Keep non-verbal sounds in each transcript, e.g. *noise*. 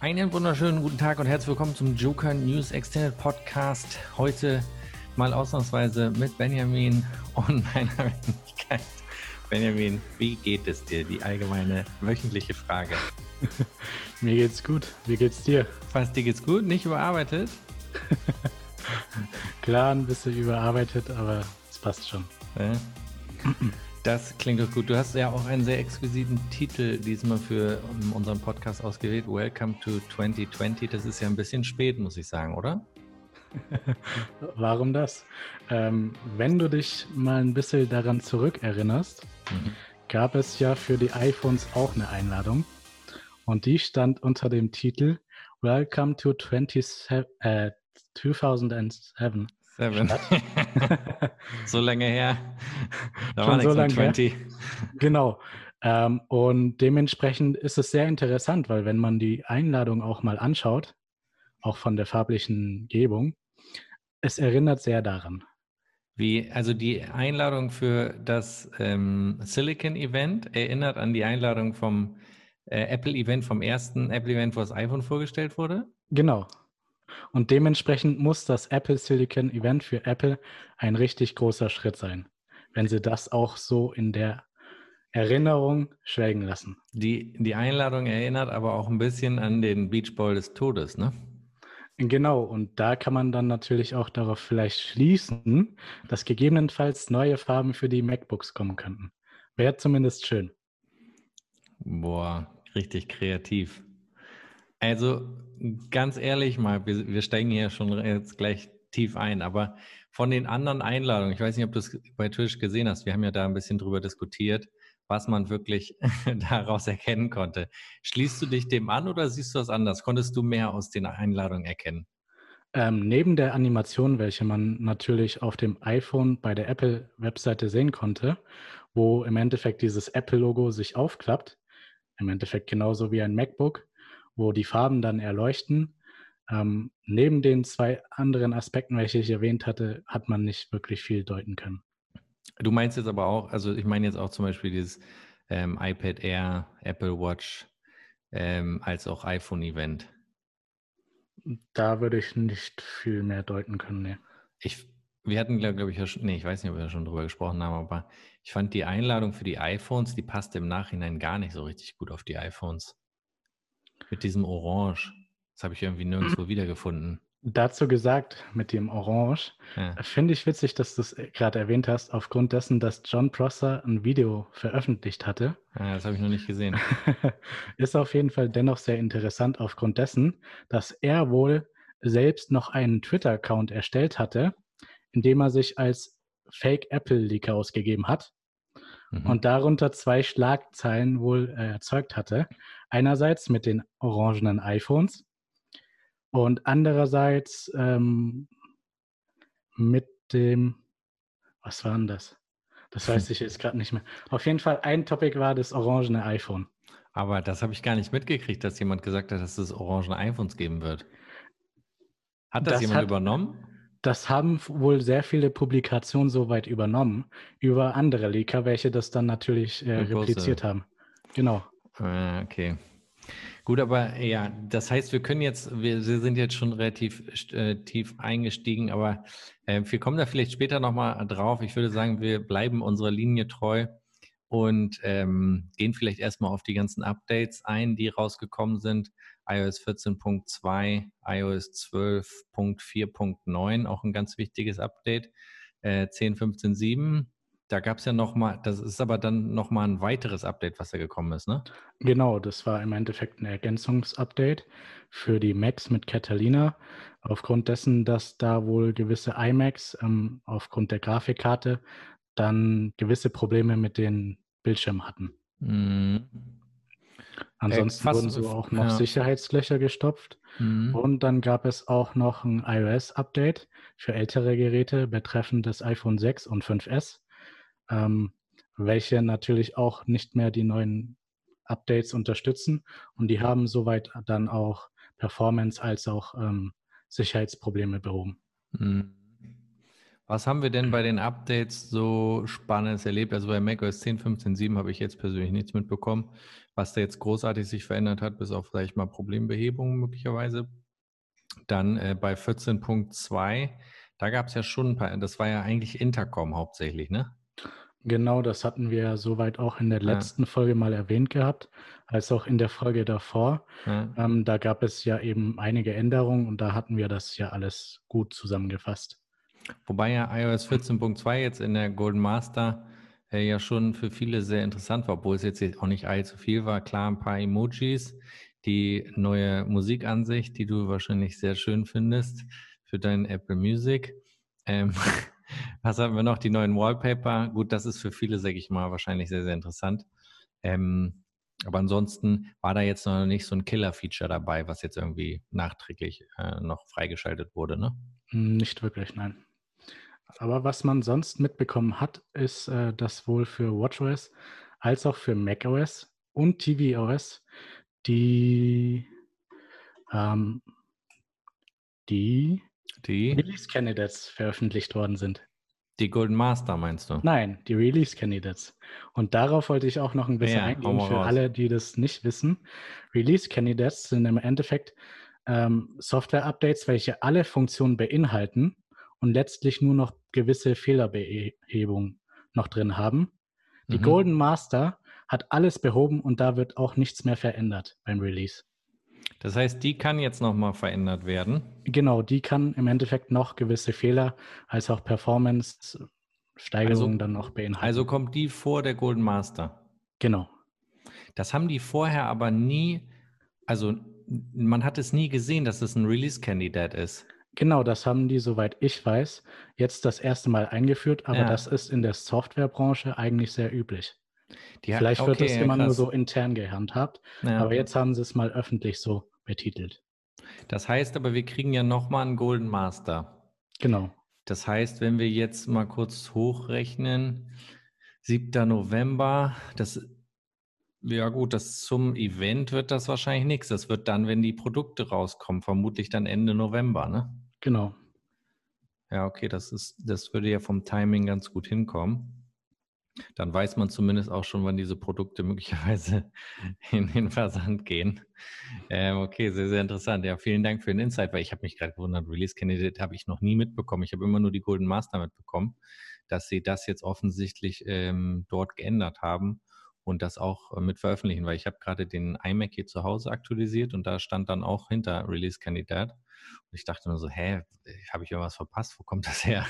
Einen wunderschönen guten Tag und herzlich willkommen zum Joker News Extended Podcast. Heute mal ausnahmsweise mit Benjamin und *laughs* meiner Wenigkeit. Benjamin, wie geht es dir? Die allgemeine wöchentliche Frage. *laughs* Mir geht's gut. Wie geht's dir? Was, dir geht's gut? Nicht überarbeitet? *laughs* Klar, ein bisschen überarbeitet, aber es passt schon. Ja. *clears throat* Das klingt doch gut. Du hast ja auch einen sehr exquisiten Titel diesmal für unseren Podcast ausgewählt. Welcome to 2020. Das ist ja ein bisschen spät, muss ich sagen, oder? *laughs* Warum das? Ähm, wenn du dich mal ein bisschen daran zurückerinnerst, mhm. gab es ja für die iPhones auch eine Einladung. Und die stand unter dem Titel Welcome to 20, äh, 2007. Seven. *laughs* so lange her. Da Schon war so lange 20. Her. Genau. Ähm, und dementsprechend ist es sehr interessant, weil wenn man die Einladung auch mal anschaut, auch von der farblichen Gebung, es erinnert sehr daran. Wie, also die Einladung für das ähm, Silicon Event erinnert an die Einladung vom äh, Apple Event, vom ersten Apple Event, wo das iPhone vorgestellt wurde? Genau. Und dementsprechend muss das Apple Silicon Event für Apple ein richtig großer Schritt sein, wenn sie das auch so in der Erinnerung schwelgen lassen. Die, die Einladung erinnert aber auch ein bisschen an den Beach Ball des Todes, ne? Genau, und da kann man dann natürlich auch darauf vielleicht schließen, dass gegebenenfalls neue Farben für die MacBooks kommen könnten. Wäre zumindest schön. Boah, richtig kreativ. Also ganz ehrlich mal, wir, wir steigen hier schon jetzt gleich tief ein, aber von den anderen Einladungen, ich weiß nicht, ob du es bei Twitch gesehen hast, wir haben ja da ein bisschen drüber diskutiert, was man wirklich *laughs* daraus erkennen konnte. Schließt du dich dem an oder siehst du das anders? Konntest du mehr aus den Einladungen erkennen? Ähm, neben der Animation, welche man natürlich auf dem iPhone bei der Apple-Webseite sehen konnte, wo im Endeffekt dieses Apple-Logo sich aufklappt, im Endeffekt genauso wie ein MacBook, wo die Farben dann erleuchten. Ähm, neben den zwei anderen Aspekten, welche ich erwähnt hatte, hat man nicht wirklich viel deuten können. Du meinst jetzt aber auch, also ich meine jetzt auch zum Beispiel dieses ähm, iPad Air, Apple Watch, ähm, als auch iPhone-Event. Da würde ich nicht viel mehr deuten können, nee. Ich, wir hatten, glaube ich, ja schon, nee, ich weiß nicht, ob wir schon drüber gesprochen haben, aber ich fand die Einladung für die iPhones, die passt im Nachhinein gar nicht so richtig gut auf die iPhones. Mit diesem Orange. Das habe ich irgendwie nirgendwo wiedergefunden. Dazu gesagt, mit dem Orange, ja. finde ich witzig, dass du es gerade erwähnt hast, aufgrund dessen, dass John Prosser ein Video veröffentlicht hatte. Ja, das habe ich noch nicht gesehen. *laughs* ist auf jeden Fall dennoch sehr interessant, aufgrund dessen, dass er wohl selbst noch einen Twitter-Account erstellt hatte, in dem er sich als Fake Apple-Leaker ausgegeben hat mhm. und darunter zwei Schlagzeilen wohl äh, erzeugt hatte. Einerseits mit den orangenen iPhones und andererseits ähm, mit dem, was war denn das? Das weiß *laughs* ich jetzt gerade nicht mehr. Auf jeden Fall ein Topic war das orangene iPhone. Aber das habe ich gar nicht mitgekriegt, dass jemand gesagt hat, dass es orangene iPhones geben wird. Hat das, das jemand hat, übernommen? Das haben wohl sehr viele Publikationen soweit übernommen, über andere Leaker, welche das dann natürlich äh, repliziert haben. Genau. Ah, okay. Gut, aber ja, das heißt, wir können jetzt, wir, wir sind jetzt schon relativ äh, tief eingestiegen, aber äh, wir kommen da vielleicht später nochmal drauf. Ich würde sagen, wir bleiben unserer Linie treu und ähm, gehen vielleicht erstmal auf die ganzen Updates ein, die rausgekommen sind. iOS 14.2, iOS 12.4.9, auch ein ganz wichtiges Update. Äh, 10.15.7 da gab es ja nochmal, das ist aber dann nochmal ein weiteres Update, was da gekommen ist, ne? Genau, das war im Endeffekt ein Ergänzungsupdate für die Macs mit Catalina. Aufgrund dessen, dass da wohl gewisse iMacs ähm, aufgrund der Grafikkarte dann gewisse Probleme mit den Bildschirmen hatten. Mhm. Ansonsten äh, wurden so auch noch ja. Sicherheitslöcher gestopft. Mhm. Und dann gab es auch noch ein iOS-Update für ältere Geräte betreffend des iPhone 6 und 5S ähm, welche natürlich auch nicht mehr die neuen Updates unterstützen. Und die haben soweit dann auch Performance als auch ähm, Sicherheitsprobleme behoben. Mhm. Was haben wir denn bei den Updates so Spannendes erlebt? Also bei macOS 10, 15, 7 habe ich jetzt persönlich nichts mitbekommen, was da jetzt großartig sich verändert hat, bis auf vielleicht mal Problembehebung möglicherweise. Dann äh, bei 14.2, da gab es ja schon ein paar, das war ja eigentlich Intercom hauptsächlich, ne? Genau, das hatten wir soweit auch in der letzten ja. Folge mal erwähnt gehabt, als auch in der Folge davor. Ja. Ähm, da gab es ja eben einige Änderungen und da hatten wir das ja alles gut zusammengefasst. Wobei ja iOS 14.2 jetzt in der Golden Master äh, ja schon für viele sehr interessant war, obwohl es jetzt auch nicht allzu viel war. Klar, ein paar Emojis, die neue Musikansicht, die du wahrscheinlich sehr schön findest für dein Apple Music. Ähm, *laughs* was haben wir noch? Die neuen Wallpaper. Gut, das ist für viele, sage ich mal, wahrscheinlich sehr, sehr interessant. Ähm, aber ansonsten war da jetzt noch nicht so ein Killer-Feature dabei, was jetzt irgendwie nachträglich äh, noch freigeschaltet wurde, ne? Nicht wirklich, nein. Aber was man sonst mitbekommen hat, ist, äh, dass wohl für WatchOS als auch für macOS und tvOS die, ähm, die, die Release Candidates veröffentlicht worden sind. Die Golden Master meinst du? Nein, die Release Candidates. Und darauf wollte ich auch noch ein bisschen ja, eingehen für raus. alle, die das nicht wissen. Release Candidates sind im Endeffekt ähm, Software-Updates, welche alle Funktionen beinhalten und letztlich nur noch gewisse Fehlerbehebung noch drin haben. Die mhm. Golden Master hat alles behoben und da wird auch nichts mehr verändert beim Release. Das heißt, die kann jetzt nochmal verändert werden? Genau, die kann im Endeffekt noch gewisse Fehler als auch Performance-Steigerungen also, dann noch beinhalten. Also kommt die vor der Golden Master? Genau. Das haben die vorher aber nie, also man hat es nie gesehen, dass es ein Release-Kandidat ist. Genau, das haben die, soweit ich weiß, jetzt das erste Mal eingeführt, aber ja. das ist in der Softwarebranche eigentlich sehr üblich. Die Vielleicht wird das immer krass. nur so intern gehandhabt, ja. aber jetzt haben sie es mal öffentlich so betitelt. Das heißt aber, wir kriegen ja nochmal einen Golden Master. Genau. Das heißt, wenn wir jetzt mal kurz hochrechnen, 7. November, das ja gut, das zum Event wird das wahrscheinlich nichts. Das wird dann, wenn die Produkte rauskommen, vermutlich dann Ende November, ne? Genau. Ja, okay, das ist, das würde ja vom Timing ganz gut hinkommen. Dann weiß man zumindest auch schon, wann diese Produkte *laughs* möglicherweise in den Versand gehen. Ähm, okay, sehr, sehr interessant. Ja, vielen Dank für den Insight, weil ich habe mich gerade gewundert, Release Candidate habe ich noch nie mitbekommen. Ich habe immer nur die Golden Master mitbekommen, dass sie das jetzt offensichtlich ähm, dort geändert haben und das auch äh, mit veröffentlichen, weil ich habe gerade den iMac hier zu Hause aktualisiert und da stand dann auch hinter Release-Kandidat. Und ich dachte nur so, hä, habe ich irgendwas verpasst? Wo kommt *laughs* das her?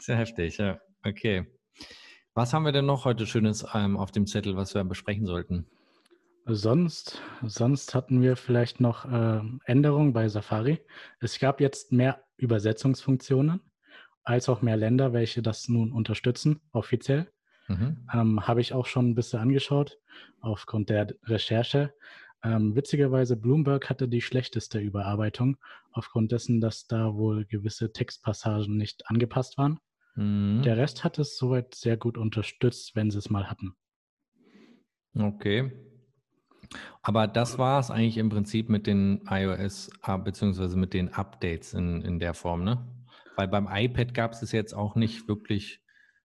Sehr heftig, ja. Okay. Was haben wir denn noch heute Schönes ähm, auf dem Zettel, was wir besprechen sollten? Sonst, sonst hatten wir vielleicht noch äh, Änderungen bei Safari. Es gab jetzt mehr Übersetzungsfunktionen als auch mehr Länder, welche das nun unterstützen, offiziell. Mhm. Ähm, Habe ich auch schon ein bisschen angeschaut aufgrund der Recherche. Ähm, witzigerweise, Bloomberg hatte die schlechteste Überarbeitung, aufgrund dessen, dass da wohl gewisse Textpassagen nicht angepasst waren. Mhm. Der Rest hat es soweit sehr gut unterstützt, wenn sie es mal hatten. Okay. Aber das war es eigentlich im Prinzip mit den iOS, äh, beziehungsweise mit den Updates in, in der Form, ne? Weil beim iPad gab es jetzt auch nicht wirklich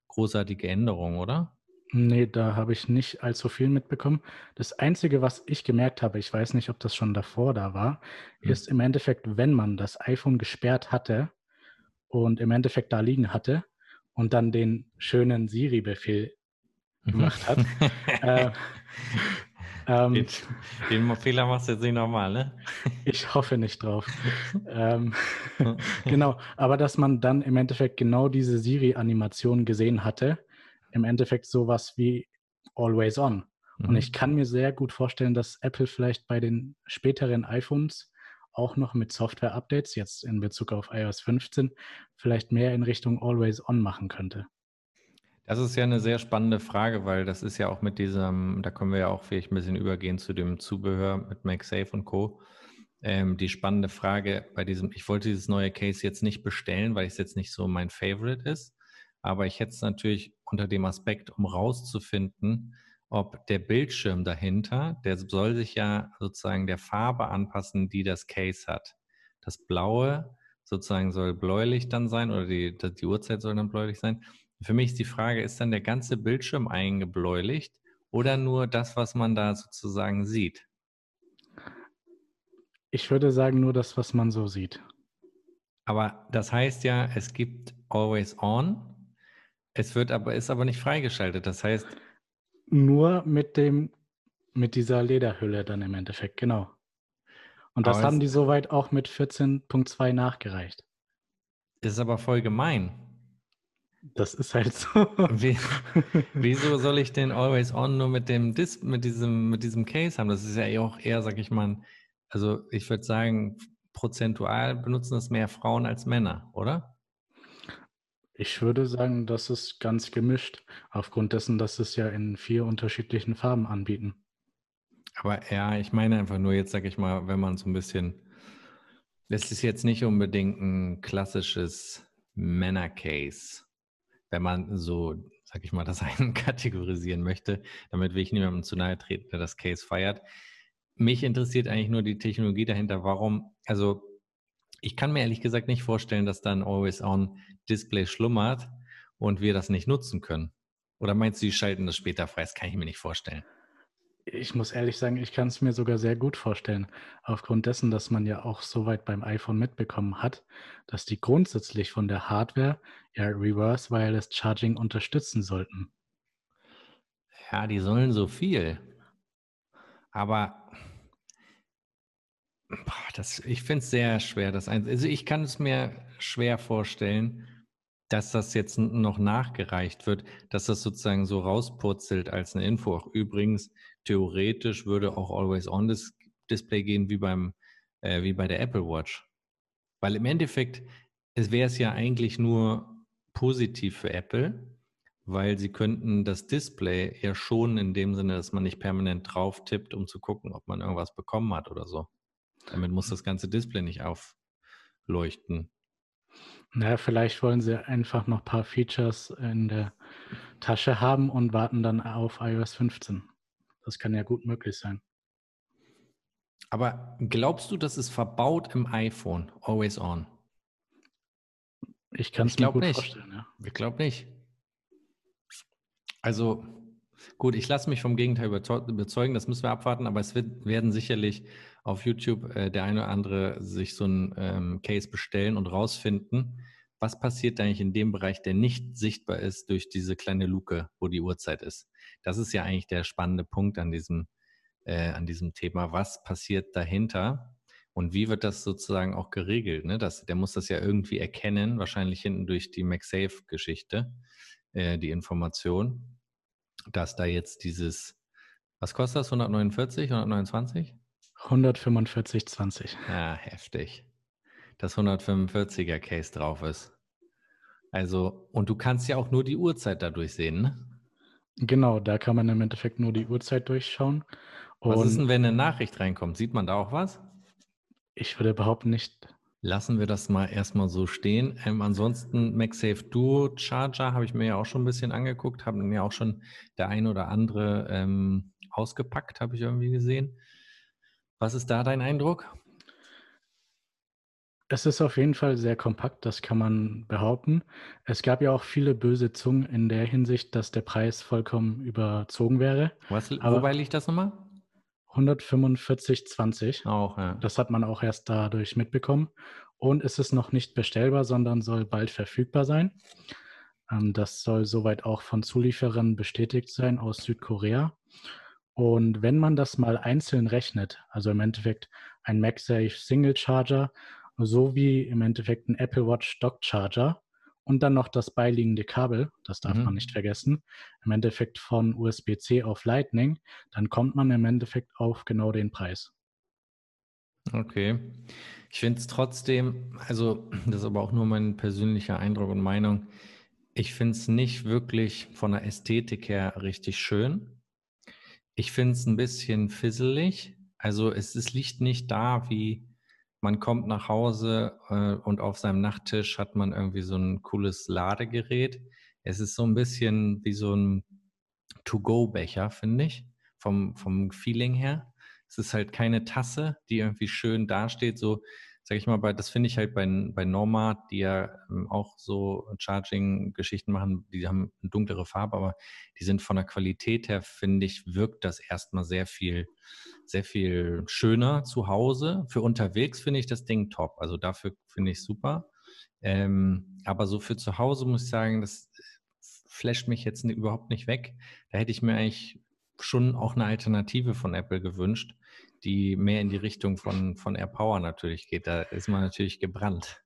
großartige Änderungen, oder? Nee, da habe ich nicht allzu viel mitbekommen. Das Einzige, was ich gemerkt habe, ich weiß nicht, ob das schon davor da war, hm. ist im Endeffekt, wenn man das iPhone gesperrt hatte und im Endeffekt da liegen hatte und dann den schönen Siri-Befehl mhm. gemacht hat, *laughs* äh, ähm, den, den, Fehler machst du jetzt nicht nochmal, ne? Ich hoffe nicht drauf. *laughs* ähm, genau, aber dass man dann im Endeffekt genau diese Siri-Animation gesehen hatte, im Endeffekt sowas wie Always On. Mhm. Und ich kann mir sehr gut vorstellen, dass Apple vielleicht bei den späteren iPhones auch noch mit Software-Updates, jetzt in Bezug auf iOS 15, vielleicht mehr in Richtung Always On machen könnte. Das ist ja eine sehr spannende Frage, weil das ist ja auch mit diesem, da können wir ja auch vielleicht ein bisschen übergehen zu dem Zubehör mit MagSafe und Co. Ähm, die spannende Frage bei diesem, ich wollte dieses neue Case jetzt nicht bestellen, weil es jetzt nicht so mein Favorite ist, aber ich hätte es natürlich unter dem Aspekt, um rauszufinden, ob der Bildschirm dahinter, der soll sich ja sozusagen der Farbe anpassen, die das Case hat. Das Blaue sozusagen soll bläulich dann sein oder die, die Uhrzeit soll dann bläulich sein. Für mich ist die Frage, ist dann der ganze Bildschirm eingebläulicht oder nur das, was man da sozusagen sieht? Ich würde sagen, nur das, was man so sieht. Aber das heißt ja, es gibt Always On. Es wird aber, ist aber nicht freigeschaltet. Das heißt. Nur mit dem, mit dieser Lederhülle dann im Endeffekt, genau. Und das haben die soweit auch mit 14.2 nachgereicht. Ist aber voll gemein. Das ist halt so. Wie, wieso soll ich den Always On nur mit dem Dis mit diesem, mit diesem Case haben? Das ist ja eh auch eher, sag ich mal, also ich würde sagen, prozentual benutzen das mehr Frauen als Männer, oder? Ich würde sagen, das ist ganz gemischt, aufgrund dessen, dass es ja in vier unterschiedlichen Farben anbieten. Aber ja, ich meine einfach nur jetzt, sag ich mal, wenn man so ein bisschen, das ist jetzt nicht unbedingt ein klassisches Männer-Case, wenn man so, sag ich mal, das *laughs* einen kategorisieren möchte. Damit will ich niemandem zu nahe treten, der das Case feiert. Mich interessiert eigentlich nur die Technologie dahinter. Warum, also ich kann mir ehrlich gesagt nicht vorstellen, dass da ein Always-On-Display schlummert und wir das nicht nutzen können. Oder meinst du, die schalten das später frei? Das kann ich mir nicht vorstellen. Ich muss ehrlich sagen, ich kann es mir sogar sehr gut vorstellen. Aufgrund dessen, dass man ja auch so weit beim iPhone mitbekommen hat, dass die grundsätzlich von der Hardware ja Reverse Wireless Charging unterstützen sollten. Ja, die sollen so viel. Aber das, ich finde es sehr schwer. Das also ich kann es mir schwer vorstellen, dass das jetzt noch nachgereicht wird, dass das sozusagen so rauspurzelt als eine Info. Auch übrigens, theoretisch würde auch Always On das Display gehen wie beim äh, wie bei der Apple Watch. Weil im Endeffekt es wäre es ja eigentlich nur positiv für Apple, weil sie könnten das Display ja schonen in dem Sinne, dass man nicht permanent drauf tippt, um zu gucken, ob man irgendwas bekommen hat oder so. Damit muss das ganze Display nicht aufleuchten. Naja, vielleicht wollen sie einfach noch ein paar Features in der Tasche haben und warten dann auf iOS 15. Das kann ja gut möglich sein. Aber glaubst du, das ist verbaut im iPhone, Always On? Ich kann es mir gut nicht. vorstellen, ja. Ich glaube nicht. Also, gut, ich lasse mich vom Gegenteil überzeugen, das müssen wir abwarten, aber es wird, werden sicherlich auf YouTube äh, der eine oder andere sich so ein ähm, Case bestellen und rausfinden, was passiert eigentlich in dem Bereich, der nicht sichtbar ist durch diese kleine Luke, wo die Uhrzeit ist. Das ist ja eigentlich der spannende Punkt an diesem, äh, an diesem Thema. Was passiert dahinter? Und wie wird das sozusagen auch geregelt? Ne? Das, der muss das ja irgendwie erkennen, wahrscheinlich hinten durch die MagSafe-Geschichte, äh, die Information, dass da jetzt dieses, was kostet das, 149, 129? 145,20. Ja, heftig. Das 145er Case drauf ist. Also, und du kannst ja auch nur die Uhrzeit dadurch sehen, ne? Genau, da kann man im Endeffekt nur die Uhrzeit durchschauen. Und was ist denn, wenn eine Nachricht reinkommt? Sieht man da auch was? Ich würde behaupten nicht. Lassen wir das mal erstmal so stehen. Ähm, ansonsten MagSafe Duo Charger habe ich mir ja auch schon ein bisschen angeguckt, haben mir auch schon der ein oder andere ähm, ausgepackt, habe ich irgendwie gesehen. Was ist da dein Eindruck? Es ist auf jeden Fall sehr kompakt, das kann man behaupten. Es gab ja auch viele böse Zungen in der Hinsicht, dass der Preis vollkommen überzogen wäre. Was, wobei liegt das nochmal? 145,20. Auch, ja. Das hat man auch erst dadurch mitbekommen. Und es ist noch nicht bestellbar, sondern soll bald verfügbar sein. Ähm, das soll soweit auch von Zulieferern bestätigt sein aus Südkorea. Und wenn man das mal einzeln rechnet, also im Endeffekt ein MagSafe Single Charger sowie im Endeffekt ein Apple Watch Dock Charger und dann noch das beiliegende Kabel, das darf mhm. man nicht vergessen, im Endeffekt von USB-C auf Lightning, dann kommt man im Endeffekt auf genau den Preis. Okay. Ich finde es trotzdem, also das ist aber auch nur mein persönlicher Eindruck und Meinung, ich finde es nicht wirklich von der Ästhetik her richtig schön. Ich finde es ein bisschen fisselig. Also es, es liegt nicht da, wie man kommt nach Hause äh, und auf seinem Nachttisch hat man irgendwie so ein cooles Ladegerät. Es ist so ein bisschen wie so ein To-Go-Becher, finde ich, vom, vom Feeling her. Es ist halt keine Tasse, die irgendwie schön dasteht, so sag ich mal, bei, das finde ich halt bei, bei Normat, die ja ähm, auch so Charging-Geschichten machen, die haben eine dunklere Farbe, aber die sind von der Qualität her, finde ich, wirkt das erstmal sehr viel, sehr viel schöner zu Hause. Für unterwegs finde ich das Ding top. Also dafür finde ich super. Ähm, aber so für zu Hause muss ich sagen, das flasht mich jetzt überhaupt nicht weg. Da hätte ich mir eigentlich schon auch eine Alternative von Apple gewünscht, die mehr in die Richtung von, von AirPower natürlich geht. Da ist man natürlich gebrannt.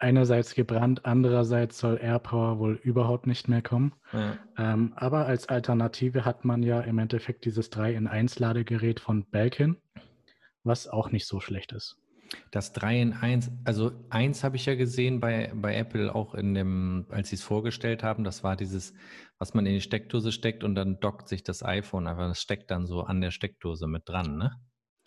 Einerseits gebrannt, andererseits soll AirPower wohl überhaupt nicht mehr kommen. Ja. Ähm, aber als Alternative hat man ja im Endeffekt dieses 3 in 1 Ladegerät von Belkin, was auch nicht so schlecht ist. Das 3 in 1, also 1 habe ich ja gesehen bei, bei Apple auch in dem, als sie es vorgestellt haben, das war dieses, was man in die Steckdose steckt und dann dockt sich das iPhone einfach, das steckt dann so an der Steckdose mit dran, ne?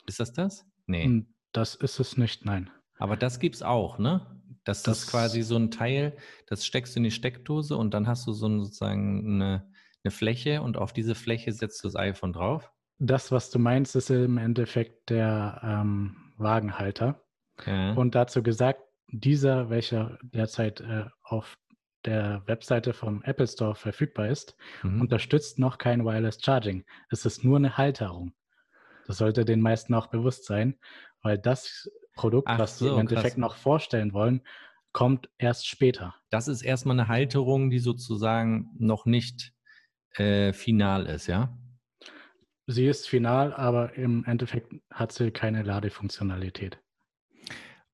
Ist das das? Nee. Hm, das ist es nicht, nein. Aber das gibt es auch, ne? Das, das ist quasi so ein Teil, das steckst du in die Steckdose und dann hast du so sozusagen eine, eine Fläche und auf diese Fläche setzt du das iPhone drauf. Das, was du meinst, ist im Endeffekt der ähm, Wagenhalter. Ja. Und dazu gesagt, dieser, welcher derzeit äh, auf der Webseite vom Apple Store verfügbar ist, mhm. unterstützt noch kein Wireless Charging. Es ist nur eine Halterung. Das sollte den meisten auch bewusst sein, weil das Produkt, Ach was so, sie im Endeffekt krass. noch vorstellen wollen, kommt erst später. Das ist erstmal eine Halterung, die sozusagen noch nicht äh, final ist, ja? Sie ist final, aber im Endeffekt hat sie keine Ladefunktionalität.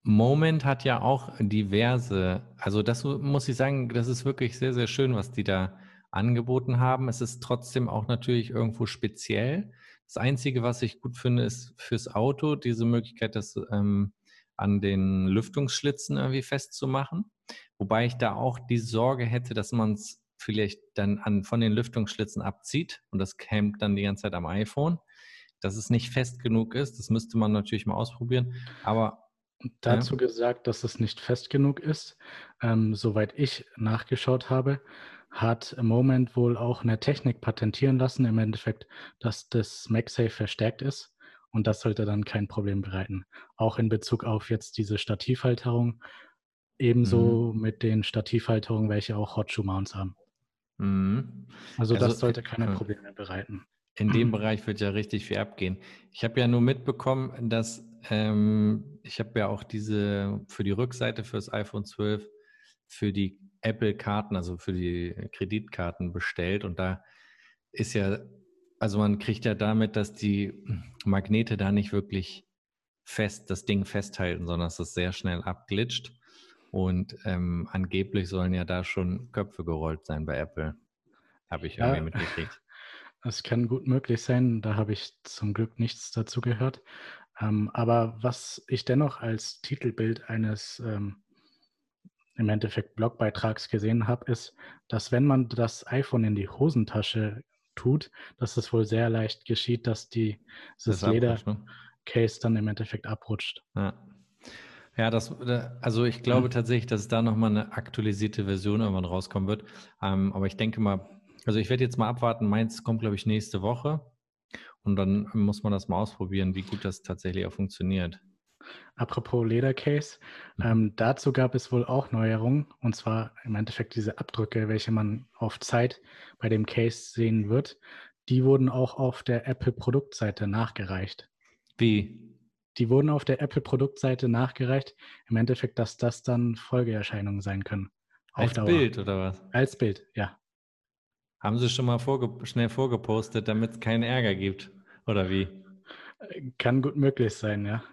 Moment hat ja auch diverse, also das muss ich sagen, das ist wirklich sehr, sehr schön, was die da angeboten haben. Es ist trotzdem auch natürlich irgendwo speziell. Das Einzige, was ich gut finde, ist fürs Auto diese Möglichkeit, das ähm, an den Lüftungsschlitzen irgendwie festzumachen. Wobei ich da auch die Sorge hätte, dass man es vielleicht dann an, von den Lüftungsschlitzen abzieht und das campt dann die ganze Zeit am iPhone. Dass es nicht fest genug ist, das müsste man natürlich mal ausprobieren. Aber Dazu ja. gesagt, dass es nicht fest genug ist. Ähm, soweit ich nachgeschaut habe, hat Moment wohl auch eine Technik patentieren lassen, im Endeffekt, dass das MagSafe verstärkt ist. Und das sollte dann kein Problem bereiten. Auch in Bezug auf jetzt diese Stativhalterung, ebenso mhm. mit den Stativhalterungen, welche auch Hot Shoe Mounts haben. Mhm. Also, also, das sollte keine Probleme bereiten. In dem Bereich wird ja richtig viel abgehen. Ich habe ja nur mitbekommen, dass ähm, ich habe ja auch diese für die Rückseite fürs iPhone 12 für die Apple-Karten, also für die Kreditkarten bestellt und da ist ja, also man kriegt ja damit, dass die Magnete da nicht wirklich fest das Ding festhalten, sondern dass das sehr schnell abglitscht. Und ähm, angeblich sollen ja da schon Köpfe gerollt sein bei Apple. Habe ich irgendwie ja, mitgekriegt. *laughs* Das kann gut möglich sein. Da habe ich zum Glück nichts dazu gehört. Ähm, aber was ich dennoch als Titelbild eines ähm, im Endeffekt Blogbeitrags gesehen habe, ist, dass wenn man das iPhone in die Hosentasche tut, dass es wohl sehr leicht geschieht, dass die, das, das Leder-Case ne? dann im Endeffekt abrutscht. Ja. Ja, das, also ich glaube tatsächlich, dass da nochmal eine aktualisierte Version irgendwann rauskommen wird. Ähm, aber ich denke mal, also ich werde jetzt mal abwarten. Meins kommt, glaube ich, nächste Woche. Und dann muss man das mal ausprobieren, wie gut das tatsächlich auch funktioniert. Apropos Ledercase, mhm. ähm, dazu gab es wohl auch Neuerungen und zwar im Endeffekt diese Abdrücke, welche man auf Zeit bei dem Case sehen wird, die wurden auch auf der Apple Produktseite nachgereicht. Wie? Die wurden auf der Apple Produktseite nachgereicht. Im Endeffekt, dass das dann Folgeerscheinungen sein können. Als Dauer. Bild oder was? Als Bild, ja. Haben Sie schon mal vorge schnell vorgepostet, damit es keinen Ärger gibt? Oder wie? Kann gut möglich sein, ja.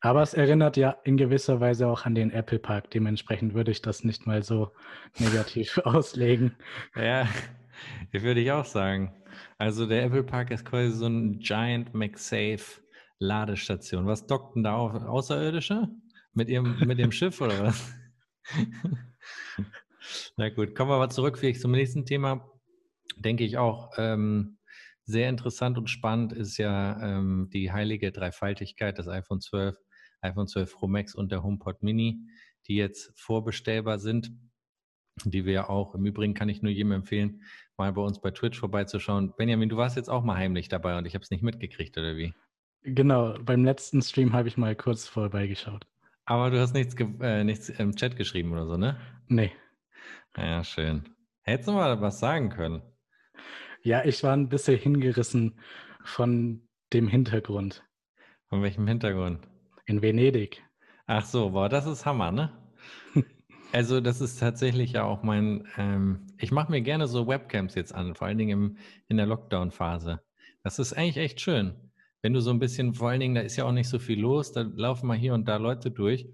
Aber es erinnert ja in gewisser Weise auch an den Apple Park. Dementsprechend würde ich das nicht mal so negativ *laughs* auslegen. Ja, *laughs* würde ich auch sagen. Also der Apple Park ist quasi so ein Giant MagSafe Ladestation. Was dockt denn da auf? Außerirdische? Mit ihrem, mit dem Schiff oder was? *laughs* Na gut, kommen wir mal zurück vielleicht zum nächsten Thema. Denke ich auch. Ähm, sehr interessant und spannend ist ja ähm, die heilige Dreifaltigkeit des iPhone 12, iPhone 12 Pro Max und der HomePod Mini, die jetzt vorbestellbar sind, die wir auch, im Übrigen kann ich nur jedem empfehlen, mal bei uns bei Twitch vorbeizuschauen. Benjamin, du warst jetzt auch mal heimlich dabei und ich habe es nicht mitgekriegt, oder wie? Genau, beim letzten Stream habe ich mal kurz vorbeigeschaut. Aber du hast nichts, äh, nichts im Chat geschrieben oder so, ne? Nee. Ja, schön. Hättest du mal was sagen können. Ja, ich war ein bisschen hingerissen von dem Hintergrund. Von welchem Hintergrund? In Venedig. Ach so, boah, das ist Hammer, ne? *laughs* also das ist tatsächlich ja auch mein, ähm, ich mache mir gerne so Webcams jetzt an, vor allen Dingen im, in der Lockdown-Phase. Das ist eigentlich echt schön. Wenn du so ein bisschen, vor allen Dingen, da ist ja auch nicht so viel los, da laufen mal hier und da Leute durch.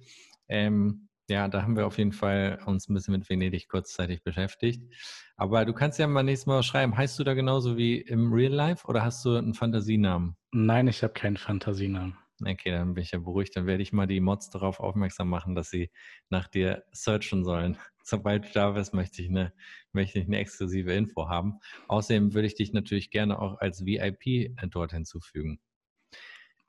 Ähm, ja, da haben wir auf jeden Fall uns ein bisschen mit Venedig kurzzeitig beschäftigt. Aber du kannst ja mal nächstes Mal schreiben, heißt du da genauso wie im Real Life oder hast du einen Fantasienamen? Nein, ich habe keinen Fantasienamen. Okay, dann bin ich ja beruhigt. Dann werde ich mal die Mods darauf aufmerksam machen, dass sie nach dir searchen sollen. *laughs* Sobald du da bist, möchte ich eine, möchte ich eine exklusive Info haben. Außerdem würde ich dich natürlich gerne auch als VIP äh, dort hinzufügen.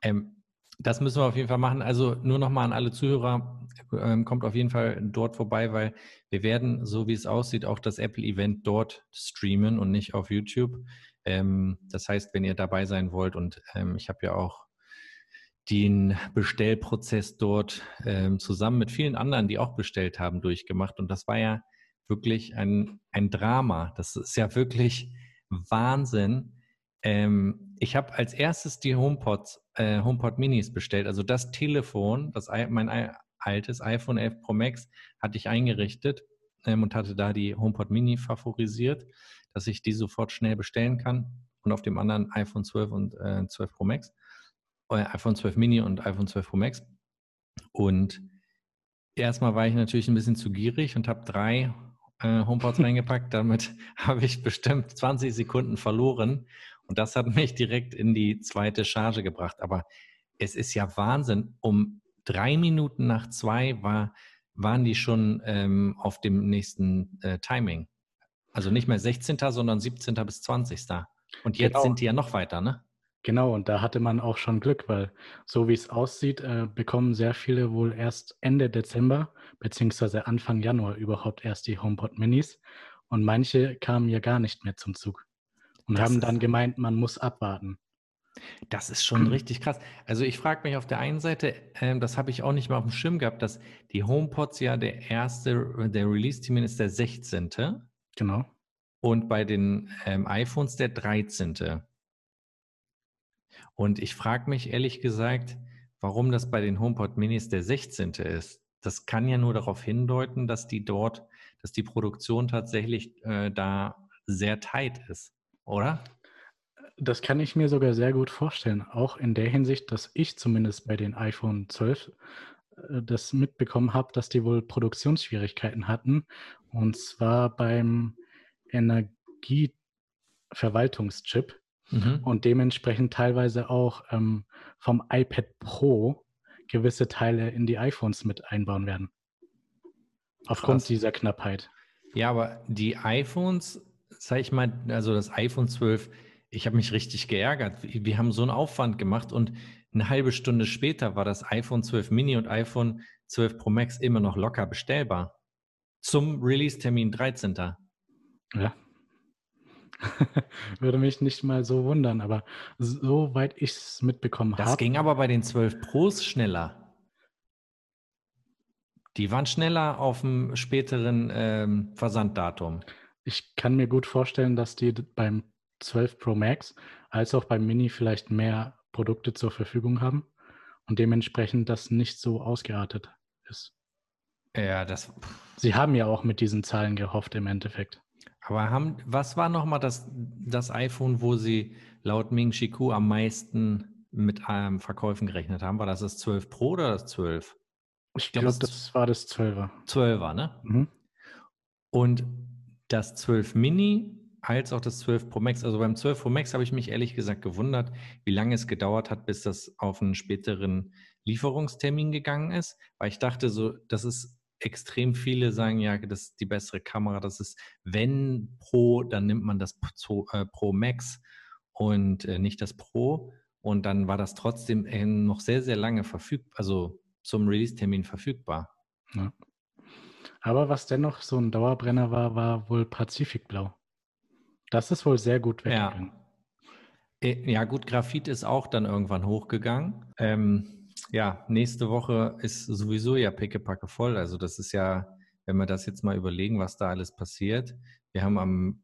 Ähm, das müssen wir auf jeden Fall machen. Also nur nochmal an alle Zuhörer, ähm, kommt auf jeden Fall dort vorbei, weil wir werden, so wie es aussieht, auch das Apple-Event dort streamen und nicht auf YouTube. Ähm, das heißt, wenn ihr dabei sein wollt und ähm, ich habe ja auch den Bestellprozess dort ähm, zusammen mit vielen anderen, die auch bestellt haben, durchgemacht. Und das war ja wirklich ein, ein Drama. Das ist ja wirklich Wahnsinn, ähm, ich habe als erstes die HomePods, äh, HomePod Minis bestellt. Also das Telefon, das mein altes iPhone 11 Pro Max, hatte ich eingerichtet ähm, und hatte da die HomePod Mini favorisiert, dass ich die sofort schnell bestellen kann. Und auf dem anderen iPhone 12 und äh, 12 Pro Max, äh, iPhone 12 Mini und iPhone 12 Pro Max. Und erstmal war ich natürlich ein bisschen zu gierig und habe drei äh, HomePods *laughs* reingepackt. Damit *laughs* habe ich bestimmt 20 Sekunden verloren und das hat *laughs* mich direkt in die zweite Charge gebracht. Aber es ist ja Wahnsinn. Um drei Minuten nach zwei war, waren die schon ähm, auf dem nächsten äh, Timing. Also nicht mehr 16., sondern 17. bis 20. Und jetzt genau. sind die ja noch weiter, ne? Genau, und da hatte man auch schon Glück, weil so wie es aussieht, äh, bekommen sehr viele wohl erst Ende Dezember beziehungsweise Anfang Januar überhaupt erst die HomePod Minis. Und manche kamen ja gar nicht mehr zum Zug und das haben dann gemeint, man muss abwarten. Das ist schon richtig krass. Also ich frage mich auf der einen Seite, ähm, das habe ich auch nicht mal auf dem Schirm gehabt, dass die HomePods ja der erste, der Release-Termin ist der 16. Genau. Und bei den ähm, iPhones der 13. Und ich frage mich ehrlich gesagt, warum das bei den HomePod Minis der 16. ist. Das kann ja nur darauf hindeuten, dass die dort, dass die Produktion tatsächlich äh, da sehr tight ist oder? Das kann ich mir sogar sehr gut vorstellen, auch in der Hinsicht, dass ich zumindest bei den iPhone 12 äh, das mitbekommen habe, dass die wohl Produktionsschwierigkeiten hatten. Und zwar beim Energieverwaltungschip mhm. und dementsprechend teilweise auch ähm, vom iPad Pro gewisse Teile in die iPhones mit einbauen werden. Aufgrund Krass. dieser Knappheit. Ja, aber die iPhones sag ich mal, also das iPhone 12, ich habe mich richtig geärgert. Wir haben so einen Aufwand gemacht und eine halbe Stunde später war das iPhone 12 Mini und iPhone 12 Pro Max immer noch locker bestellbar. Zum Release-Termin 13. Ja. *laughs* Würde mich nicht mal so wundern, aber soweit ich es mitbekommen habe. Das ging aber bei den 12 Pros schneller. Die waren schneller auf dem späteren ähm, Versanddatum ich kann mir gut vorstellen, dass die beim 12 Pro Max als auch beim Mini vielleicht mehr Produkte zur Verfügung haben und dementsprechend das nicht so ausgeartet ist. Ja, das. Sie haben ja auch mit diesen Zahlen gehofft im Endeffekt. Aber haben, was war nochmal das, das iPhone, wo Sie laut Ming Shiku am meisten mit ähm, Verkäufen gerechnet haben? War das das 12 Pro oder das 12? Ich glaube, das war das 12er. 12er, ne? Mhm. Und das 12 Mini als auch das 12 Pro Max. Also beim 12 Pro Max habe ich mich ehrlich gesagt gewundert, wie lange es gedauert hat, bis das auf einen späteren Lieferungstermin gegangen ist, weil ich dachte so, das ist extrem viele sagen ja, das ist die bessere Kamera, das ist wenn Pro, dann nimmt man das Pro, äh, Max und äh, nicht das Pro und dann war das trotzdem äh, noch sehr, sehr lange verfügbar, also zum Release-Termin verfügbar. Ja. Aber was dennoch so ein Dauerbrenner war, war wohl Pazifikblau. Das ist wohl sehr gut weggegangen. Ja. Äh, ja, gut, Graphit ist auch dann irgendwann hochgegangen. Ähm, ja, nächste Woche ist sowieso ja pickepacke voll. Also das ist ja, wenn wir das jetzt mal überlegen, was da alles passiert. Wir haben am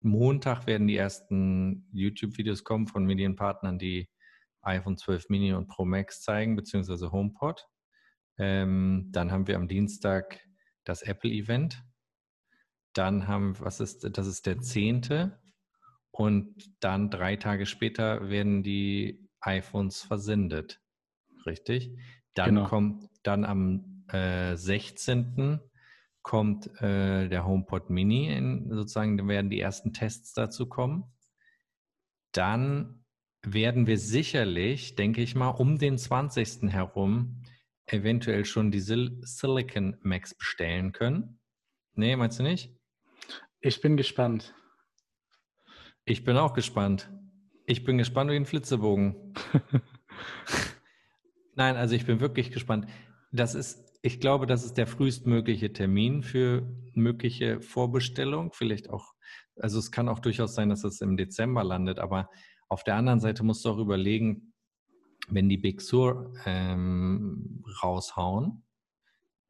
Montag werden die ersten YouTube-Videos kommen von Medienpartnern, die iPhone 12 Mini und Pro Max zeigen, beziehungsweise HomePod. Ähm, dann haben wir am Dienstag das Apple-Event. Dann haben, was ist, das ist der 10. Und dann drei Tage später werden die iPhones versendet. Richtig? Dann genau. kommt dann am äh, 16. kommt äh, der HomePod Mini, in, sozusagen, dann werden die ersten Tests dazu kommen. Dann werden wir sicherlich, denke ich mal, um den 20. herum eventuell schon die Sil Silicon Max bestellen können. Nee, meinst du nicht? Ich bin gespannt. Ich bin auch gespannt. Ich bin gespannt wie ein Flitzebogen. *laughs* Nein, also ich bin wirklich gespannt. Das ist, ich glaube, das ist der frühestmögliche Termin für mögliche Vorbestellung. Vielleicht auch, also es kann auch durchaus sein, dass es im Dezember landet, aber auf der anderen Seite musst du auch überlegen, wenn die Big Sur ähm, raushauen,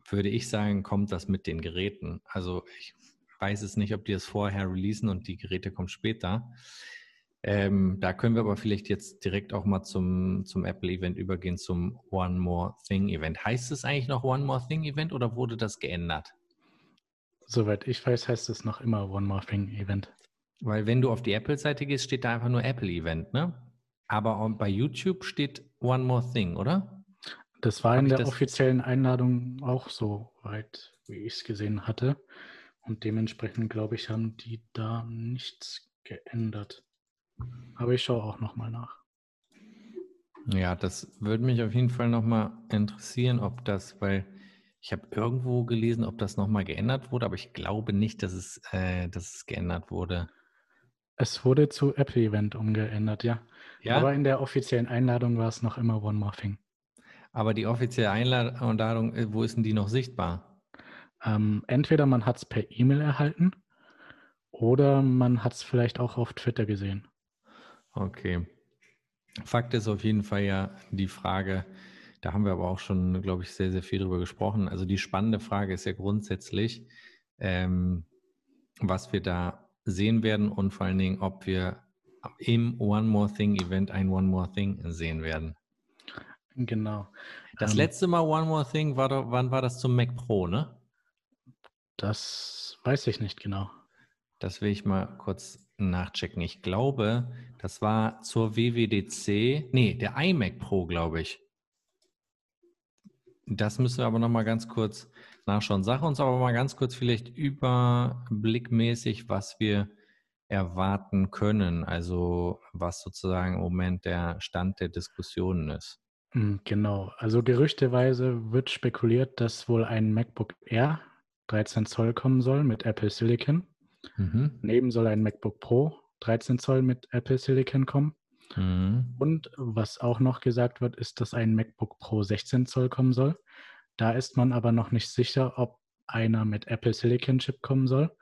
würde ich sagen, kommt das mit den Geräten. Also ich weiß es nicht, ob die es vorher releasen und die Geräte kommen später. Ähm, da können wir aber vielleicht jetzt direkt auch mal zum, zum Apple-Event übergehen, zum One More Thing-Event. Heißt es eigentlich noch One More Thing-Event oder wurde das geändert? Soweit ich weiß, heißt es noch immer One More Thing-Event. Weil wenn du auf die Apple-Seite gehst, steht da einfach nur Apple-Event, ne? Aber bei YouTube steht One More Thing, oder? Das war Hab in der offiziellen Einladung auch so weit, wie ich es gesehen hatte. Und dementsprechend, glaube ich, haben die da nichts geändert. Aber ich schaue auch nochmal nach. Ja, das würde mich auf jeden Fall nochmal interessieren, ob das, weil ich habe irgendwo gelesen, ob das nochmal geändert wurde, aber ich glaube nicht, dass es, äh, dass es geändert wurde. Es wurde zu Apple-Event umgeändert, ja. ja. Aber in der offiziellen Einladung war es noch immer One More Thing. Aber die offizielle Einladung, äh, wo ist denn die noch sichtbar? Ähm, entweder man hat es per E-Mail erhalten oder man hat es vielleicht auch auf Twitter gesehen. Okay. Fakt ist auf jeden Fall ja die Frage, da haben wir aber auch schon, glaube ich, sehr, sehr viel drüber gesprochen. Also die spannende Frage ist ja grundsätzlich, ähm, was wir da sehen werden und vor allen Dingen, ob wir im One More Thing Event ein One More Thing sehen werden. Genau. Das ähm, letzte Mal One More Thing war doch, wann war das zum Mac Pro, ne? Das weiß ich nicht genau. Das will ich mal kurz nachchecken. Ich glaube, das war zur WWDC, nee, der iMac Pro, glaube ich. Das müssen wir aber noch mal ganz kurz nachschauen. Sag uns aber mal ganz kurz vielleicht überblickmäßig, was wir erwarten können, also was sozusagen im Moment der Stand der Diskussionen ist. Hm, genau, also gerüchteweise wird spekuliert, dass wohl ein MacBook Air 13 Zoll kommen soll mit Apple Silicon. Mhm. Neben soll ein MacBook Pro 13 Zoll mit Apple Silicon kommen. Mhm. Und was auch noch gesagt wird, ist, dass ein MacBook Pro 16 Zoll kommen soll. Da ist man aber noch nicht sicher, ob einer mit Apple Silicon Chip kommen soll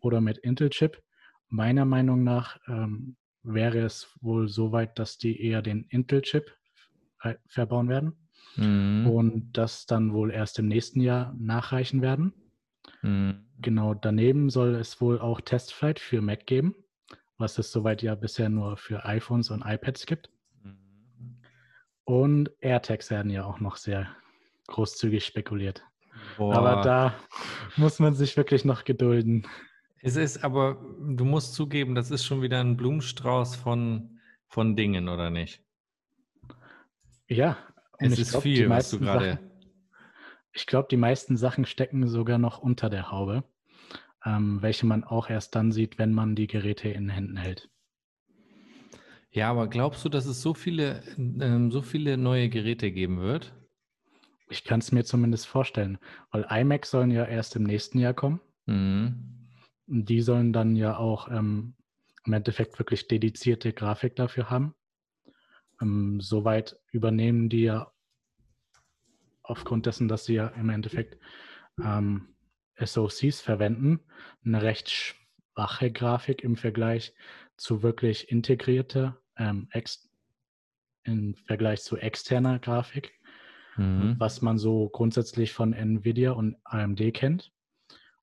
oder mit Intel Chip. Meiner Meinung nach ähm, wäre es wohl so weit, dass die eher den Intel Chip verbauen werden mhm. und das dann wohl erst im nächsten Jahr nachreichen werden. Mhm. Genau daneben soll es wohl auch Testflight für Mac geben, was es soweit ja bisher nur für iPhones und iPads gibt. Mhm. Und AirTags werden ja auch noch sehr großzügig spekuliert. Boah. Aber da muss man sich wirklich noch gedulden. Es ist aber, du musst zugeben, das ist schon wieder ein Blumenstrauß von, von Dingen, oder nicht? Ja, es ist glaub, viel, was du gerade. Ich glaube, die meisten Sachen stecken sogar noch unter der Haube, ähm, welche man auch erst dann sieht, wenn man die Geräte in Händen hält. Ja, aber glaubst du, dass es so viele, ähm, so viele neue Geräte geben wird? Ich kann es mir zumindest vorstellen, weil iMac sollen ja erst im nächsten Jahr kommen. Mhm. Die sollen dann ja auch ähm, im Endeffekt wirklich dedizierte Grafik dafür haben. Ähm, soweit übernehmen die ja aufgrund dessen, dass sie ja im Endeffekt ähm, SOCs verwenden, eine recht schwache Grafik im Vergleich zu wirklich integrierter, ähm, im Vergleich zu externer Grafik. Mhm. was man so grundsätzlich von Nvidia und AMD kennt.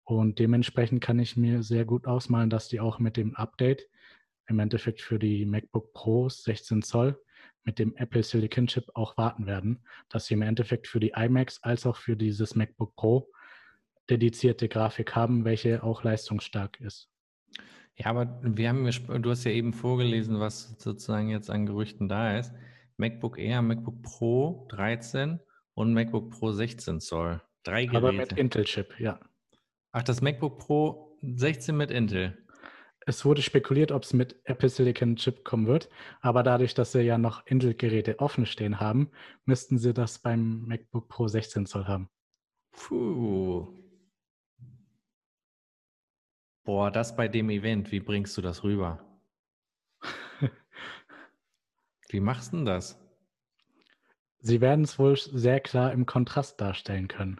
Und dementsprechend kann ich mir sehr gut ausmalen, dass die auch mit dem Update im Endeffekt für die MacBook Pro 16 Zoll mit dem Apple Silicon Chip auch warten werden, dass sie im Endeffekt für die iMacs als auch für dieses MacBook Pro dedizierte Grafik haben, welche auch leistungsstark ist. Ja, aber wir haben, du hast ja eben vorgelesen, was sozusagen jetzt an Gerüchten da ist. MacBook Air, MacBook Pro 13 und MacBook Pro 16 Zoll. Drei Geräte. Aber mit Intel-Chip, ja. Ach, das MacBook Pro 16 mit Intel. Es wurde spekuliert, ob es mit Apple Silicon Chip kommen wird, aber dadurch, dass sie ja noch Intel-Geräte offen stehen haben, müssten sie das beim MacBook Pro 16 Zoll haben. Puh. Boah, das bei dem Event, wie bringst du das rüber? Wie machst du denn das? Sie werden es wohl sehr klar im Kontrast darstellen können.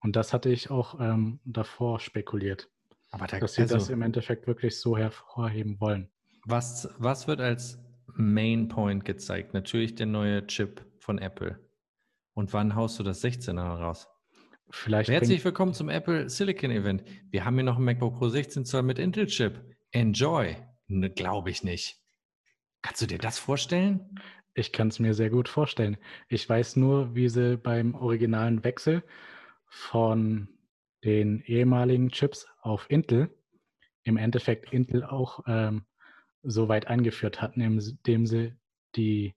Und das hatte ich auch ähm, davor spekuliert. Aber da, dass sie also, das im Endeffekt wirklich so hervorheben wollen. Was, was wird als Main Point gezeigt? Natürlich der neue Chip von Apple. Und wann haust du das 16er raus? Vielleicht Herzlich willkommen zum Apple Silicon Event. Wir haben hier noch ein MacBook Pro 16 Zoll mit Intel Chip. Enjoy. Ne, Glaube ich nicht. Kannst du dir das vorstellen? Ich kann es mir sehr gut vorstellen. Ich weiß nur, wie sie beim originalen Wechsel von den ehemaligen Chips auf Intel im Endeffekt Intel auch ähm, so weit eingeführt hatten, indem sie die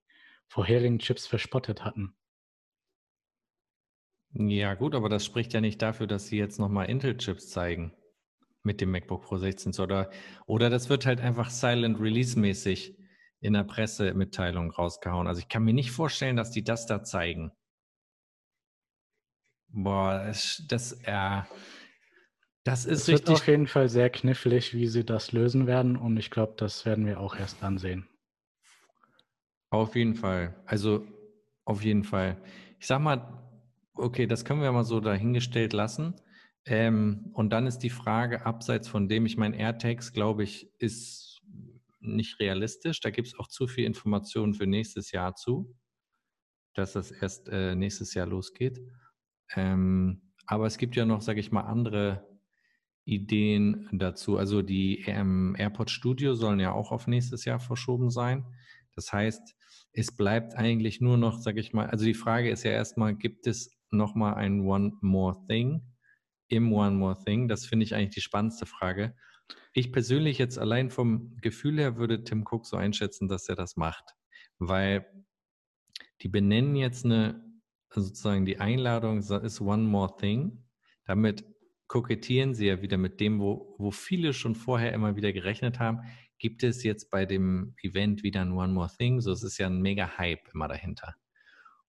vorherigen Chips verspottet hatten. Ja, gut, aber das spricht ja nicht dafür, dass sie jetzt nochmal Intel-Chips zeigen mit dem MacBook Pro 16 oder, oder das wird halt einfach Silent Release-mäßig in der Pressemitteilung rausgehauen. Also ich kann mir nicht vorstellen, dass die das da zeigen. Boah, das, das, äh, das ist es richtig. wird auf jeden Fall sehr knifflig, wie sie das lösen werden. Und ich glaube, das werden wir auch erst dann sehen. Auf jeden Fall. Also, auf jeden Fall. Ich sag mal, okay, das können wir mal so dahingestellt lassen. Ähm, und dann ist die Frage, abseits von dem, ich meine, AirTags, glaube ich, ist nicht realistisch. Da gibt es auch zu viel Informationen für nächstes Jahr zu, dass das erst äh, nächstes Jahr losgeht. Ähm, aber es gibt ja noch, sage ich mal, andere Ideen dazu. Also die ähm, AirPod Studio sollen ja auch auf nächstes Jahr verschoben sein. Das heißt, es bleibt eigentlich nur noch, sage ich mal, also die Frage ist ja erstmal, gibt es nochmal ein One More Thing im One More Thing? Das finde ich eigentlich die spannendste Frage. Ich persönlich jetzt allein vom Gefühl her würde Tim Cook so einschätzen, dass er das macht, weil die benennen jetzt eine sozusagen die Einladung ist One More Thing. Damit kokettieren sie ja wieder mit dem, wo, wo viele schon vorher immer wieder gerechnet haben. Gibt es jetzt bei dem Event wieder ein One More Thing? So, es ist ja ein mega Hype immer dahinter.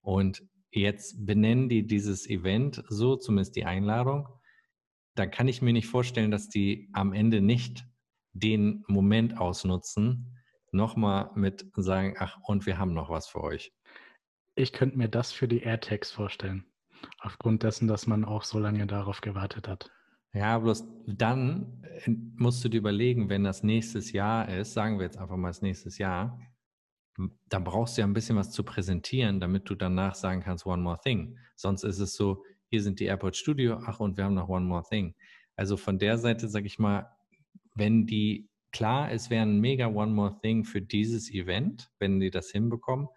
Und jetzt benennen die dieses Event so, zumindest die Einladung. Da kann ich mir nicht vorstellen, dass die am Ende nicht den Moment ausnutzen, nochmal mit sagen, ach, und wir haben noch was für euch. Ich könnte mir das für die AirTags vorstellen. Aufgrund dessen, dass man auch so lange darauf gewartet hat. Ja, bloß dann äh, musst du dir überlegen, wenn das nächstes Jahr ist, sagen wir jetzt einfach mal das nächstes Jahr, dann brauchst du ja ein bisschen was zu präsentieren, damit du danach sagen kannst, One More Thing. Sonst ist es so, hier sind die AirPods Studio, ach und wir haben noch One More Thing. Also von der Seite sage ich mal, wenn die, klar, es wäre ein mega One More Thing für dieses Event, wenn die das hinbekommen,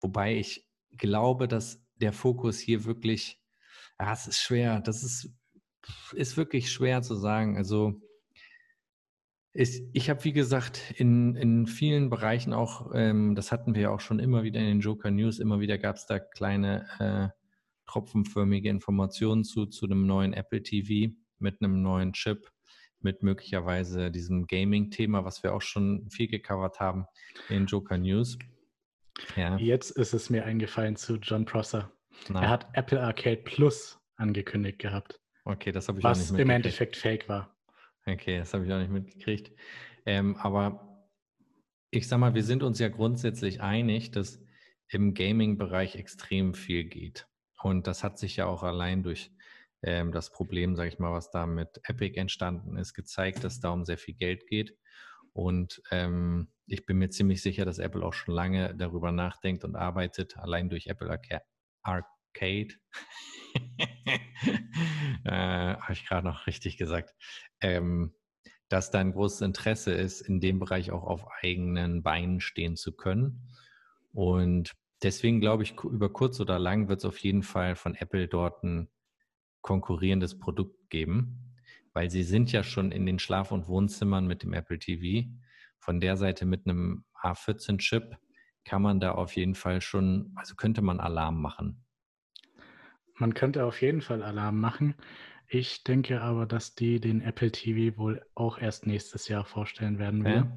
wobei ich glaube, dass der Fokus hier wirklich, ja, es ist schwer, das ist, ist wirklich schwer zu sagen. Also ich, ich habe, wie gesagt, in, in vielen Bereichen auch, ähm, das hatten wir ja auch schon immer wieder in den Joker News, immer wieder gab es da kleine äh, tropfenförmige Informationen zu, zu einem neuen Apple TV mit einem neuen Chip, mit möglicherweise diesem Gaming-Thema, was wir auch schon viel gecovert haben in Joker News. Ja. Jetzt ist es mir eingefallen zu John Prosser. Na. Er hat Apple Arcade Plus angekündigt gehabt. Okay, das habe ich auch nicht mitgekriegt. Was im Endeffekt fake war. Okay, das habe ich auch nicht mitgekriegt. Ähm, aber ich sag mal, wir sind uns ja grundsätzlich einig, dass im Gaming-Bereich extrem viel geht. Und das hat sich ja auch allein durch ähm, das Problem, sage ich mal, was da mit Epic entstanden ist, gezeigt, dass da um sehr viel Geld geht. Und ähm, ich bin mir ziemlich sicher, dass Apple auch schon lange darüber nachdenkt und arbeitet, allein durch Apple Kate. *laughs* äh, Habe ich gerade noch richtig gesagt. Ähm, dass da ein großes Interesse ist, in dem Bereich auch auf eigenen Beinen stehen zu können. Und deswegen glaube ich, über kurz oder lang wird es auf jeden Fall von Apple dort ein konkurrierendes Produkt geben, weil sie sind ja schon in den Schlaf- und Wohnzimmern mit dem Apple TV. Von der Seite mit einem A14-Chip kann man da auf jeden Fall schon, also könnte man Alarm machen. Man könnte auf jeden Fall Alarm machen. Ich denke aber, dass die den Apple TV wohl auch erst nächstes Jahr vorstellen werden, ja.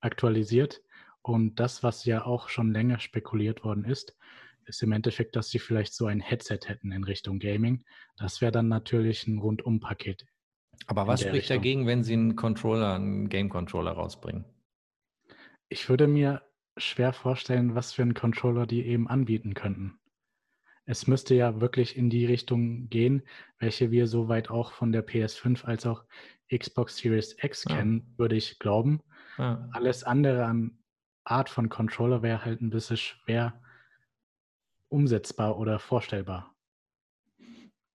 aktualisiert. Und das, was ja auch schon länger spekuliert worden ist, ist im Endeffekt, dass sie vielleicht so ein Headset hätten in Richtung Gaming. Das wäre dann natürlich ein Rundum-Paket. Aber was spricht Richtung. dagegen, wenn sie einen Controller, einen Game-Controller rausbringen? Ich würde mir schwer vorstellen, was für einen Controller die eben anbieten könnten es müsste ja wirklich in die Richtung gehen, welche wir soweit auch von der PS5 als auch Xbox Series X ja. kennen, würde ich glauben. Ja. Alles andere an Art von Controller wäre halt ein bisschen schwer umsetzbar oder vorstellbar.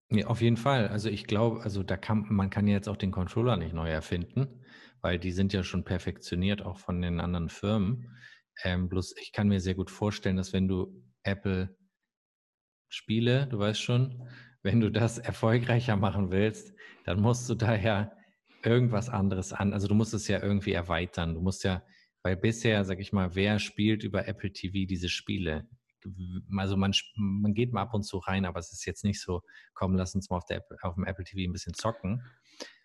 Ja, auf jeden Fall. Also ich glaube, also da kann man kann ja jetzt auch den Controller nicht neu erfinden, weil die sind ja schon perfektioniert auch von den anderen Firmen. Ähm, bloß ich kann mir sehr gut vorstellen, dass wenn du Apple Spiele, du weißt schon, wenn du das erfolgreicher machen willst, dann musst du da ja irgendwas anderes an. Also du musst es ja irgendwie erweitern. Du musst ja, weil bisher, sag ich mal, wer spielt über Apple TV diese Spiele? Also man, man geht mal ab und zu rein, aber es ist jetzt nicht so, komm, lass uns mal auf, der, auf dem Apple TV ein bisschen zocken.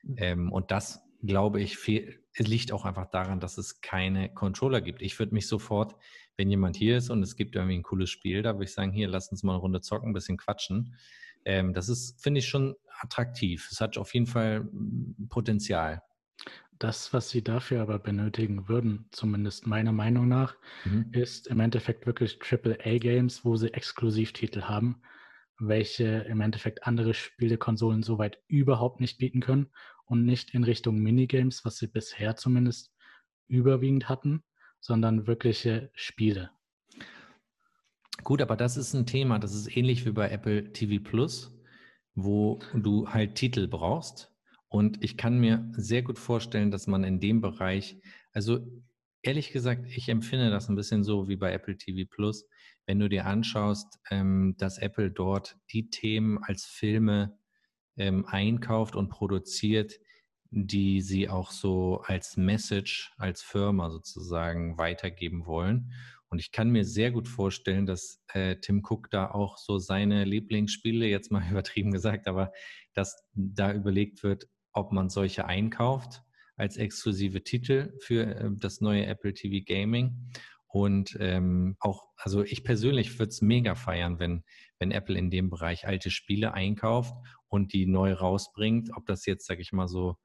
Mhm. Ähm, und das, glaube ich, viel, liegt auch einfach daran, dass es keine Controller gibt. Ich würde mich sofort wenn jemand hier ist und es gibt irgendwie ein cooles Spiel, da würde ich sagen, hier, lass uns mal eine Runde zocken, ein bisschen quatschen. Ähm, das ist, finde ich, schon attraktiv. Es hat auf jeden Fall mm, Potenzial. Das, was sie dafür aber benötigen würden, zumindest meiner Meinung nach, mhm. ist im Endeffekt wirklich AAA-Games, wo sie Exklusivtitel haben, welche im Endeffekt andere Spielekonsolen soweit überhaupt nicht bieten können und nicht in Richtung Minigames, was sie bisher zumindest überwiegend hatten sondern wirkliche Spiele. Gut, aber das ist ein Thema, das ist ähnlich wie bei Apple TV Plus, wo du halt Titel brauchst. Und ich kann mir sehr gut vorstellen, dass man in dem Bereich, also ehrlich gesagt, ich empfinde das ein bisschen so wie bei Apple TV Plus, wenn du dir anschaust, ähm, dass Apple dort die Themen als Filme ähm, einkauft und produziert, die sie auch so als Message, als Firma sozusagen weitergeben wollen. Und ich kann mir sehr gut vorstellen, dass äh, Tim Cook da auch so seine Lieblingsspiele, jetzt mal *laughs* übertrieben gesagt, aber dass da überlegt wird, ob man solche einkauft als exklusive Titel für äh, das neue Apple TV Gaming. Und ähm, auch, also ich persönlich würde es mega feiern, wenn, wenn Apple in dem Bereich alte Spiele einkauft und die neu rausbringt. Ob das jetzt, sag ich mal, so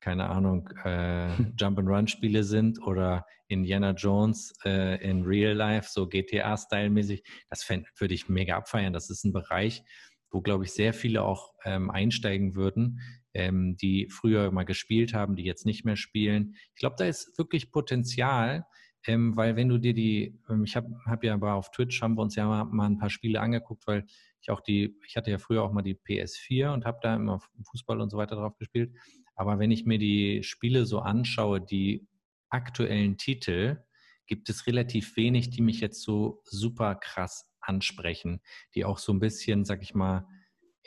keine Ahnung, äh, *laughs* Jump-and-Run-Spiele sind oder Indiana Jones äh, in Real Life, so GTA-Style-mäßig, das würde ich mega abfeiern. Das ist ein Bereich, wo, glaube ich, sehr viele auch ähm, einsteigen würden, ähm, die früher mal gespielt haben, die jetzt nicht mehr spielen. Ich glaube, da ist wirklich Potenzial, ähm, weil wenn du dir die, ähm, ich habe hab ja aber auf Twitch, haben wir uns ja mal, mal, ein paar Spiele angeguckt, weil ich auch die, ich hatte ja früher auch mal die PS4 und habe da immer Fußball und so weiter drauf gespielt. Aber wenn ich mir die Spiele so anschaue, die aktuellen Titel, gibt es relativ wenig, die mich jetzt so super krass ansprechen, die auch so ein bisschen, sag ich mal,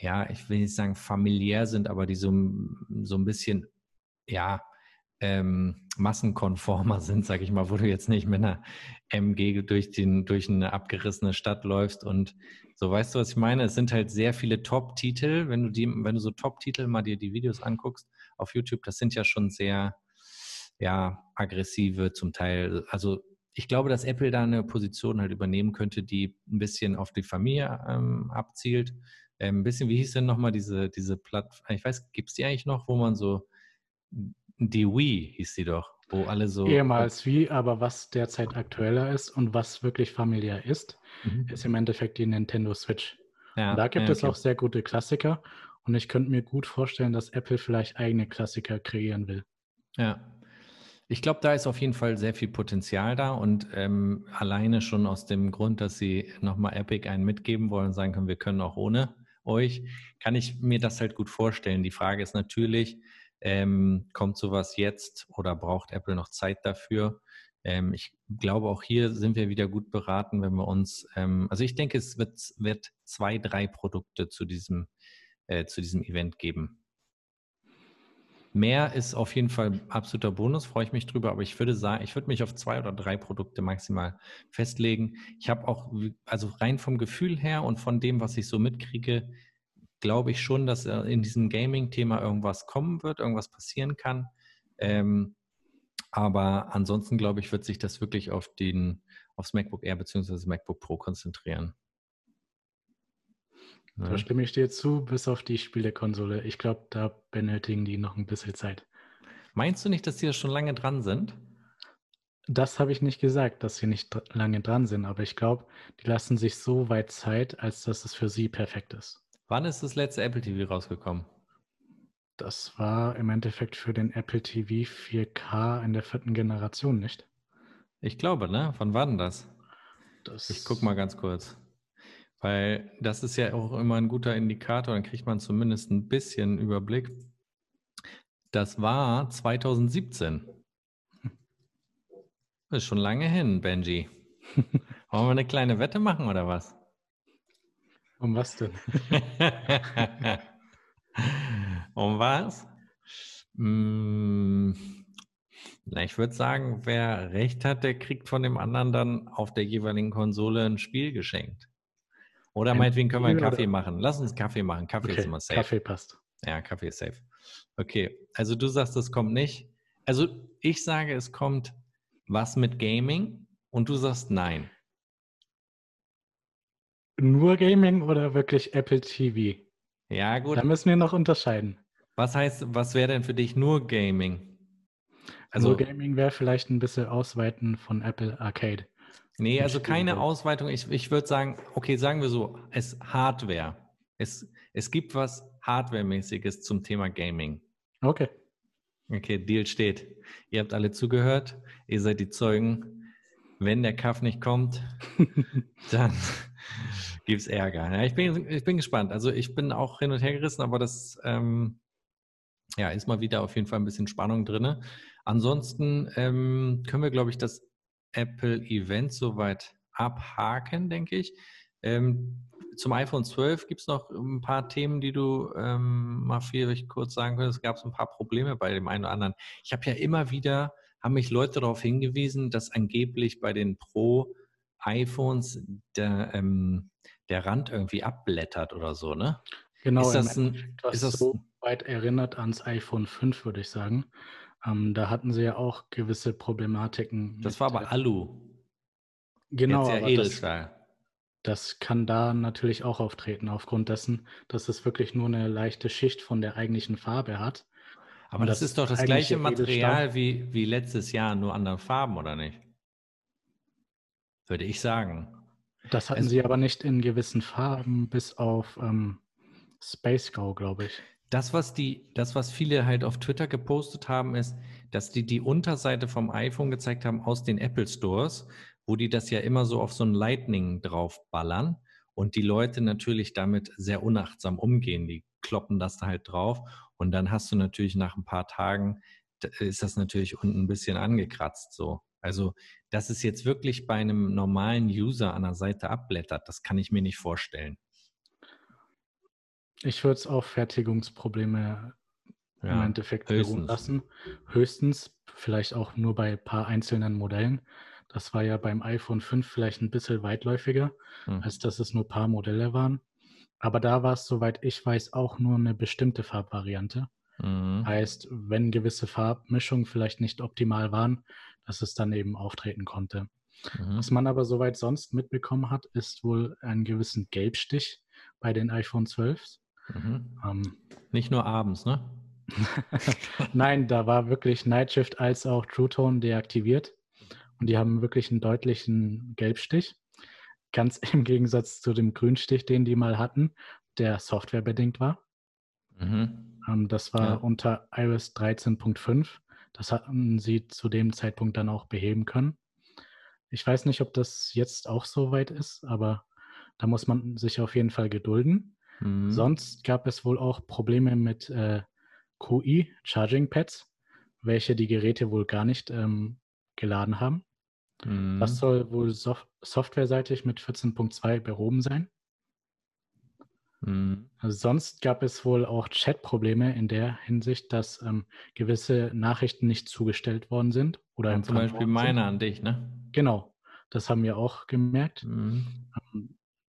ja, ich will nicht sagen familiär sind, aber die so, so ein bisschen, ja, ähm, massenkonformer *laughs* sind, sag ich mal, wo du jetzt nicht mit einer MG durch, den, durch eine abgerissene Stadt läufst und so, weißt du, was ich meine? Es sind halt sehr viele Top-Titel, wenn du die, wenn du so Top-Titel mal dir die Videos anguckst, auf YouTube, das sind ja schon sehr ja, aggressive zum Teil. Also ich glaube, dass Apple da eine Position halt übernehmen könnte, die ein bisschen auf die Familie ähm, abzielt. Ähm, ein bisschen, wie hieß denn nochmal diese, diese Plattform? Ich weiß, gibt es die eigentlich noch, wo man so, die Wii hieß sie doch, wo alle so. Ehemals Wii, aber was derzeit aktueller ist und was wirklich familiär ist, mhm. ist im Endeffekt die Nintendo Switch. Ja, da gibt ja, okay. es auch sehr gute Klassiker und ich könnte mir gut vorstellen, dass Apple vielleicht eigene Klassiker kreieren will. Ja. Ich glaube, da ist auf jeden Fall sehr viel Potenzial da und ähm, alleine schon aus dem Grund, dass sie nochmal Epic einen mitgeben wollen und sagen können, wir können auch ohne euch, kann ich mir das halt gut vorstellen. Die Frage ist natürlich, ähm, kommt sowas jetzt oder braucht Apple noch Zeit dafür? Ähm, ich glaube, auch hier sind wir wieder gut beraten, wenn wir uns, ähm, also ich denke, es wird, wird zwei, drei Produkte zu diesem, äh, zu diesem Event geben. Mehr ist auf jeden Fall absoluter Bonus, freue ich mich drüber, aber ich würde sagen, ich würde mich auf zwei oder drei Produkte maximal festlegen. Ich habe auch, also rein vom Gefühl her und von dem, was ich so mitkriege, glaube ich schon, dass in diesem Gaming-Thema irgendwas kommen wird, irgendwas passieren kann. Ähm, aber ansonsten, glaube ich, wird sich das wirklich auf den, aufs MacBook Air bzw. MacBook Pro konzentrieren. Da stimme ich dir zu, bis auf die Spielekonsole. Ich glaube, da benötigen die noch ein bisschen Zeit. Meinst du nicht, dass die da schon lange dran sind? Das habe ich nicht gesagt, dass sie nicht lange dran sind, aber ich glaube, die lassen sich so weit Zeit, als dass es für sie perfekt ist. Wann ist das letzte Apple TV rausgekommen? Das war im Endeffekt für den Apple TV 4K in der vierten Generation, nicht? Ich glaube, ne? Wann war denn das? das ich gucke mal ganz kurz. Weil das ist ja auch immer ein guter Indikator, dann kriegt man zumindest ein bisschen Überblick. Das war 2017. Das ist schon lange hin, Benji. *laughs* Wollen wir eine kleine Wette machen oder was? Um was denn? *laughs* um was? Hm, na, ich würde sagen, wer recht hat, der kriegt von dem anderen dann auf der jeweiligen Konsole ein Spiel geschenkt. Oder meinetwegen können wir einen Kaffee machen. Lass uns Kaffee machen. Kaffee okay, ist immer safe. Kaffee passt. Ja, Kaffee ist safe. Okay, also du sagst, es kommt nicht. Also ich sage, es kommt was mit Gaming und du sagst nein. Nur Gaming oder wirklich Apple TV? Ja, gut. Da müssen wir noch unterscheiden. Was heißt, was wäre denn für dich nur Gaming? Also nur Gaming wäre vielleicht ein bisschen Ausweiten von Apple Arcade. Nee, also keine Ausweitung. Ich, ich würde sagen, okay, sagen wir so, es Hardware. Es, es gibt was Hardware-mäßiges zum Thema Gaming. Okay. Okay, Deal steht. Ihr habt alle zugehört. Ihr seid die Zeugen. Wenn der Kaff nicht kommt, *laughs* dann gibt es Ärger. Ja, ich, bin, ich bin gespannt. Also ich bin auch hin und her gerissen, aber das ähm, ja, ist mal wieder auf jeden Fall ein bisschen Spannung drin. Ansonsten ähm, können wir, glaube ich, das Apple Event soweit abhaken, denke ich. Ähm, zum iPhone 12 gibt es noch ein paar Themen, die du ähm, mal vielleicht kurz sagen könntest. Es gab ein paar Probleme bei dem einen oder anderen. Ich habe ja immer wieder, haben mich Leute darauf hingewiesen, dass angeblich bei den Pro-iPhones der, ähm, der Rand irgendwie abblättert oder so, ne? Genau, ist das, ein, ist das so weit erinnert ans iPhone 5, würde ich sagen. Ähm, da hatten sie ja auch gewisse Problematiken. Das war aber Alu. Genau, Jetzt ja Edelstahl. Das, das kann da natürlich auch auftreten, aufgrund dessen, dass es wirklich nur eine leichte Schicht von der eigentlichen Farbe hat. Aber das, das, ist doch das gleiche Material wie, wie letztes Jahr, nur andere Farben, oder nicht? Würde ich sagen. Das hatten also, sie aber nicht in gewissen Farben, bis auf ähm, Space Go, glaube ich. Das, was die, das, was viele halt auf Twitter gepostet haben, ist, dass die die Unterseite vom iPhone gezeigt haben aus den Apple Stores, wo die das ja immer so auf so ein Lightning draufballern und die Leute natürlich damit sehr unachtsam umgehen. Die kloppen das da halt drauf und dann hast du natürlich nach ein paar Tagen ist das natürlich unten ein bisschen angekratzt so. Also, dass es jetzt wirklich bei einem normalen User an der Seite abblättert, das kann ich mir nicht vorstellen. Ich würde es auf Fertigungsprobleme ja, im Endeffekt beruhen lassen. Höchstens, vielleicht auch nur bei ein paar einzelnen Modellen. Das war ja beim iPhone 5 vielleicht ein bisschen weitläufiger, mhm. als dass es nur ein paar Modelle waren. Aber da war es, soweit ich weiß, auch nur eine bestimmte Farbvariante. Mhm. Heißt, wenn gewisse Farbmischungen vielleicht nicht optimal waren, dass es dann eben auftreten konnte. Mhm. Was man aber soweit sonst mitbekommen hat, ist wohl einen gewissen Gelbstich bei den iPhone 12 Mhm. Ähm, Nicht nur abends, ne? *laughs* Nein, da war wirklich Nightshift als auch True Tone deaktiviert. Und die haben wirklich einen deutlichen Gelbstich. Ganz *laughs* im Gegensatz zu dem Grünstich, den die mal hatten, der softwarebedingt war. Mhm. Ähm, das war ja. unter iOS 13.5. Das hatten sie zu dem Zeitpunkt dann auch beheben können. Ich weiß nicht, ob das jetzt auch so weit ist, aber da muss man sich auf jeden Fall gedulden. Mhm. Sonst gab es wohl auch Probleme mit äh, QI, Charging Pads, welche die Geräte wohl gar nicht ähm, geladen haben. Mhm. Das soll wohl sof softwareseitig mit 14.2 behoben sein. Mhm. Also sonst gab es wohl auch Chat-Probleme in der Hinsicht, dass ähm, gewisse Nachrichten nicht zugestellt worden sind. Oder zum Beispiel meine an dich, ne? Genau, das haben wir auch gemerkt. Mhm.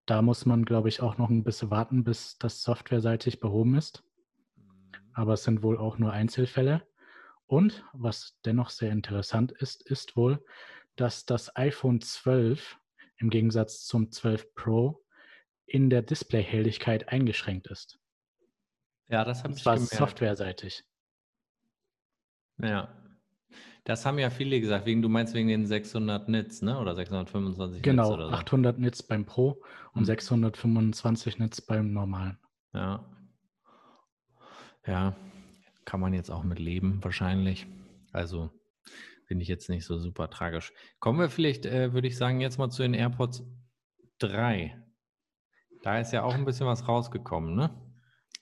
Da muss man, glaube ich, auch noch ein bisschen warten, bis das softwareseitig behoben ist. Mhm. Aber es sind wohl auch nur Einzelfälle. Und was dennoch sehr interessant ist, ist wohl, dass das iPhone 12 im Gegensatz zum 12 Pro in der Displayhelligkeit eingeschränkt ist. Ja, das habe ich gemerkt. softwareseitig. Ja. Das haben ja viele gesagt, wegen, du meinst wegen den 600 Nits, ne? Oder 625 genau, Nits oder so. 800 Nits beim Pro und hm. 625 Nits beim normalen. Ja. Ja, kann man jetzt auch mit leben, wahrscheinlich. Also finde ich jetzt nicht so super tragisch. Kommen wir vielleicht, äh, würde ich sagen, jetzt mal zu den AirPods 3. Da ist ja auch ein bisschen was rausgekommen, ne?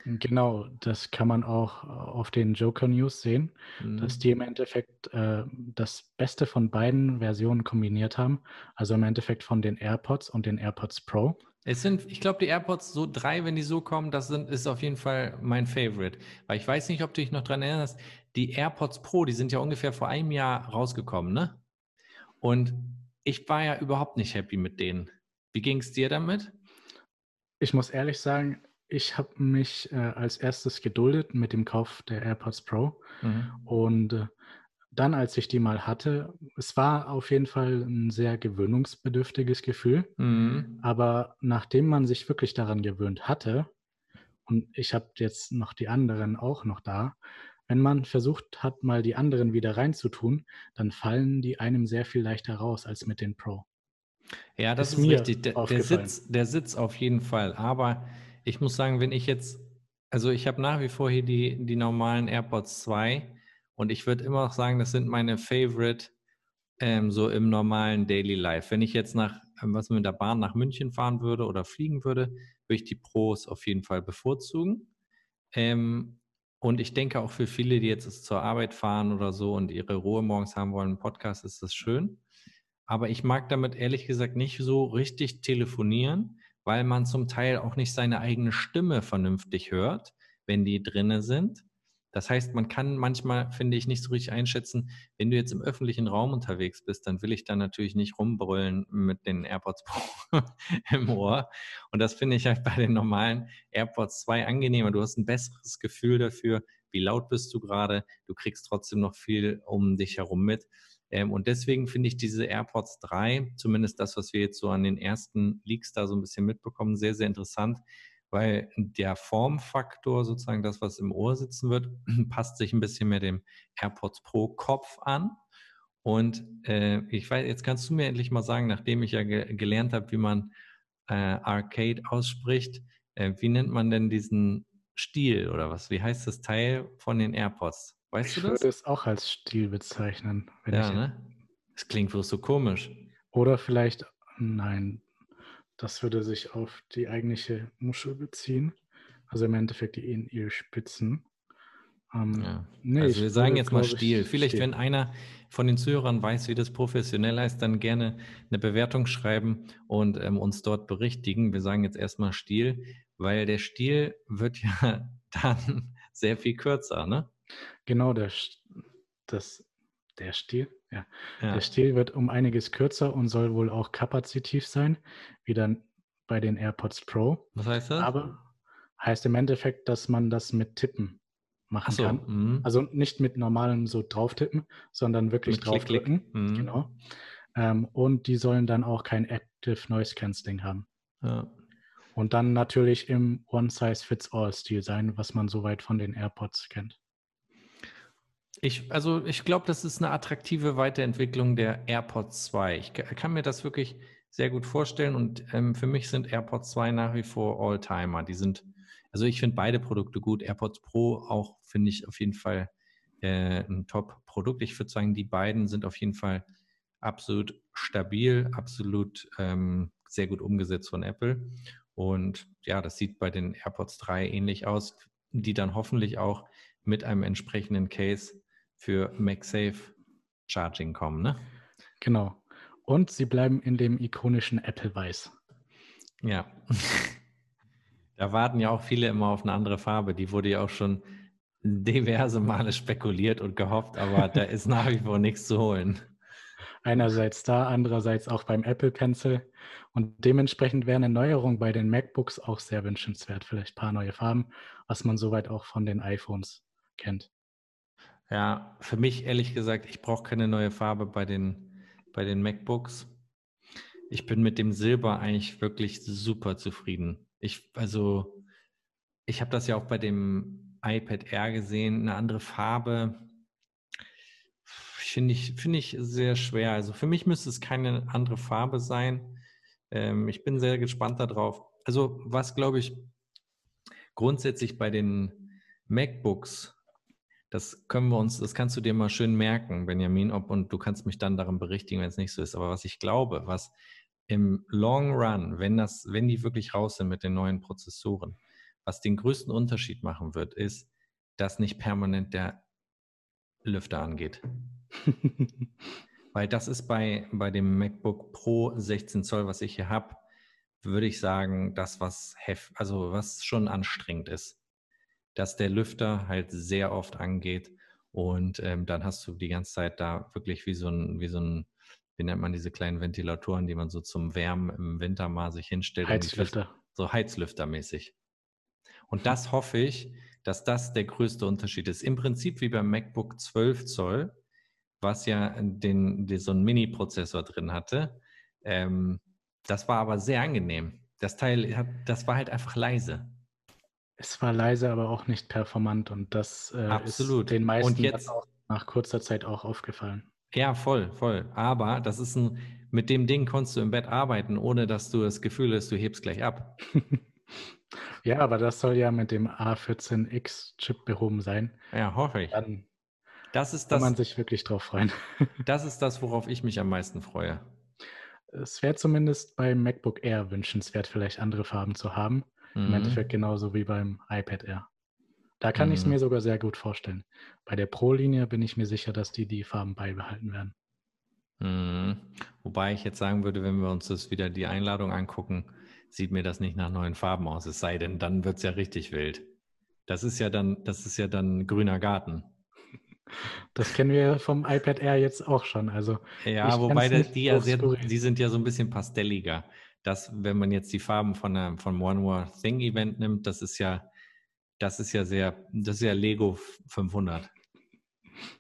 Genau, das kann man auch auf den Joker News sehen, mhm. dass die im Endeffekt äh, das Beste von beiden Versionen kombiniert haben. Also im Endeffekt von den AirPods und den AirPods Pro. Es sind, ich glaube, die AirPods so drei, wenn die so kommen, das sind, ist auf jeden Fall mein Favorite. Weil ich weiß nicht, ob du dich noch dran erinnerst, die AirPods Pro, die sind ja ungefähr vor einem Jahr rausgekommen, ne? Und ich war ja überhaupt nicht happy mit denen. Wie ging es dir damit? Ich muss ehrlich sagen, ich habe mich äh, als erstes geduldet mit dem Kauf der AirPods Pro. Mhm. Und äh, dann, als ich die mal hatte, es war auf jeden Fall ein sehr gewöhnungsbedürftiges Gefühl. Mhm. Aber nachdem man sich wirklich daran gewöhnt hatte, und ich habe jetzt noch die anderen auch noch da, wenn man versucht hat, mal die anderen wieder reinzutun, dann fallen die einem sehr viel leichter raus als mit den Pro. Ja, das ist, ist richtig. Der, der, Sitz, der Sitz auf jeden Fall. Aber ich muss sagen, wenn ich jetzt, also ich habe nach wie vor hier die, die normalen AirPods 2 und ich würde immer noch sagen, das sind meine Favorite ähm, so im normalen Daily Life. Wenn ich jetzt nach, ähm, was mit der Bahn nach München fahren würde oder fliegen würde, würde ich die Pros auf jeden Fall bevorzugen. Ähm, und ich denke auch für viele, die jetzt zur Arbeit fahren oder so und ihre Ruhe morgens haben wollen, Podcast ist das schön. Aber ich mag damit ehrlich gesagt nicht so richtig telefonieren, weil man zum Teil auch nicht seine eigene Stimme vernünftig hört, wenn die drinne sind. Das heißt, man kann manchmal, finde ich, nicht so richtig einschätzen, wenn du jetzt im öffentlichen Raum unterwegs bist, dann will ich da natürlich nicht rumbrüllen mit den AirPods Pro *laughs* im Ohr. Und das finde ich halt bei den normalen AirPods 2 angenehmer. Du hast ein besseres Gefühl dafür, wie laut bist du gerade. Du kriegst trotzdem noch viel um dich herum mit. Ähm, und deswegen finde ich diese AirPods 3, zumindest das, was wir jetzt so an den ersten Leaks da so ein bisschen mitbekommen, sehr, sehr interessant, weil der Formfaktor, sozusagen das, was im Ohr sitzen wird, *clears throat* passt sich ein bisschen mehr dem AirPods Pro Kopf an. Und äh, ich weiß, jetzt kannst du mir endlich mal sagen, nachdem ich ja ge gelernt habe, wie man äh, Arcade ausspricht, äh, wie nennt man denn diesen Stiel oder was? Wie heißt das Teil von den AirPods? Weißt ich du das? Ich würde es auch als Stil bezeichnen. ja, ne? Das klingt bloß so komisch. Oder vielleicht, nein, das würde sich auf die eigentliche Muschel beziehen. Also im Endeffekt die in ihr Spitzen. Ähm, ja. nee, also wir sagen würde, jetzt mal Stil. Vielleicht, Stil. wenn einer von den Zuhörern weiß, wie das professionell heißt, dann gerne eine Bewertung schreiben und ähm, uns dort berichtigen. Wir sagen jetzt erstmal Stil, weil der Stil wird *laughs* ja dann sehr viel kürzer, ne? Genau, der, das, der Stiel, ja. ja. Der Stiel wird um einiges kürzer und soll wohl auch kapazitiv sein, wie dann bei den AirPods Pro. Was heißt das? Aber heißt im Endeffekt, dass man das mit Tippen machen so, kann. Mh. Also nicht mit normalem so drauftippen, sondern wirklich mit draufdrücken. Mhm. Genau. Ähm, und die sollen dann auch kein Active Noise Cancelling haben. Ja. Und dann natürlich im One-Size-Fits-All-Stil sein, was man soweit von den AirPods kennt. Ich, also ich glaube, das ist eine attraktive Weiterentwicklung der AirPods 2. Ich kann mir das wirklich sehr gut vorstellen und ähm, für mich sind AirPods 2 nach wie vor Alltimer. Die sind, also ich finde beide Produkte gut. AirPods Pro auch finde ich auf jeden Fall äh, ein Top-Produkt. Ich würde sagen, die beiden sind auf jeden Fall absolut stabil, absolut ähm, sehr gut umgesetzt von Apple. Und ja, das sieht bei den AirPods 3 ähnlich aus, die dann hoffentlich auch mit einem entsprechenden Case für MagSafe Charging kommen, ne? Genau. Und sie bleiben in dem ikonischen Apple Weiß. Ja. *laughs* da warten ja auch viele immer auf eine andere Farbe. Die wurde ja auch schon diverse Male spekuliert und gehofft, aber da ist nach wie vor nichts zu holen. Einerseits da, andererseits auch beim Apple Pencil. Und dementsprechend wäre eine Neuerung bei den MacBooks auch sehr wünschenswert. Vielleicht ein paar neue Farben, was man soweit auch von den iPhones kennt. Ja, für mich ehrlich gesagt, ich brauche keine neue Farbe bei den, bei den MacBooks. Ich bin mit dem Silber eigentlich wirklich super zufrieden. Ich, also, ich habe das ja auch bei dem iPad Air gesehen, eine andere Farbe. Finde ich, finde ich sehr schwer. Also für mich müsste es keine andere Farbe sein. Ähm, ich bin sehr gespannt darauf. Also, was glaube ich grundsätzlich bei den MacBooks das können wir uns, das kannst du dir mal schön merken, Benjamin, ob, und du kannst mich dann daran berichtigen, wenn es nicht so ist. Aber was ich glaube, was im Long Run, wenn das, wenn die wirklich raus sind mit den neuen Prozessoren, was den größten Unterschied machen wird, ist, dass nicht permanent der Lüfter angeht. *laughs* Weil das ist bei, bei dem MacBook Pro 16 Zoll, was ich hier habe, würde ich sagen, das, was hef also was schon anstrengend ist dass der Lüfter halt sehr oft angeht und ähm, dann hast du die ganze Zeit da wirklich wie so ein, wie so ein, wie nennt man diese kleinen Ventilatoren, die man so zum Wärmen im Winter mal sich hinstellt. Heizlüfter. So Heizlüftermäßig. Und das hoffe ich, dass das der größte Unterschied ist. Im Prinzip wie beim MacBook 12 Zoll, was ja den, den so einen Mini-Prozessor drin hatte. Ähm, das war aber sehr angenehm. Das Teil, hat, das war halt einfach leise. Es war leise, aber auch nicht performant und das äh, Absolut. ist den meisten und jetzt, auch nach kurzer Zeit auch aufgefallen. Ja, voll, voll. Aber das ist ein, mit dem Ding konntest du im Bett arbeiten, ohne dass du das Gefühl hast, du hebst gleich ab. *laughs* ja, aber das soll ja mit dem A14X-Chip behoben sein. Ja, hoffe ich. Dann das ist das, kann man sich wirklich drauf freuen. *laughs* das ist das, worauf ich mich am meisten freue. Es wäre zumindest beim MacBook Air wünschenswert, vielleicht andere Farben zu haben. Mhm. Im Endeffekt genauso wie beim iPad Air. Da kann mhm. ich es mir sogar sehr gut vorstellen. Bei der Pro-Linie bin ich mir sicher, dass die die Farben beibehalten werden. Mhm. Wobei ich jetzt sagen würde, wenn wir uns das wieder die Einladung angucken, sieht mir das nicht nach neuen Farben aus. Es sei denn, dann wird es ja richtig wild. Das ist ja dann, das ist ja dann grüner Garten. *laughs* Das kennen wir vom iPad Air jetzt auch schon. Also ja, wobei die, die, ja sehr, die sind ja so ein bisschen pastelliger dass, wenn man jetzt die Farben von einem, von One More Thing Event nimmt, das ist ja, das ist ja sehr, das ist ja Lego 500.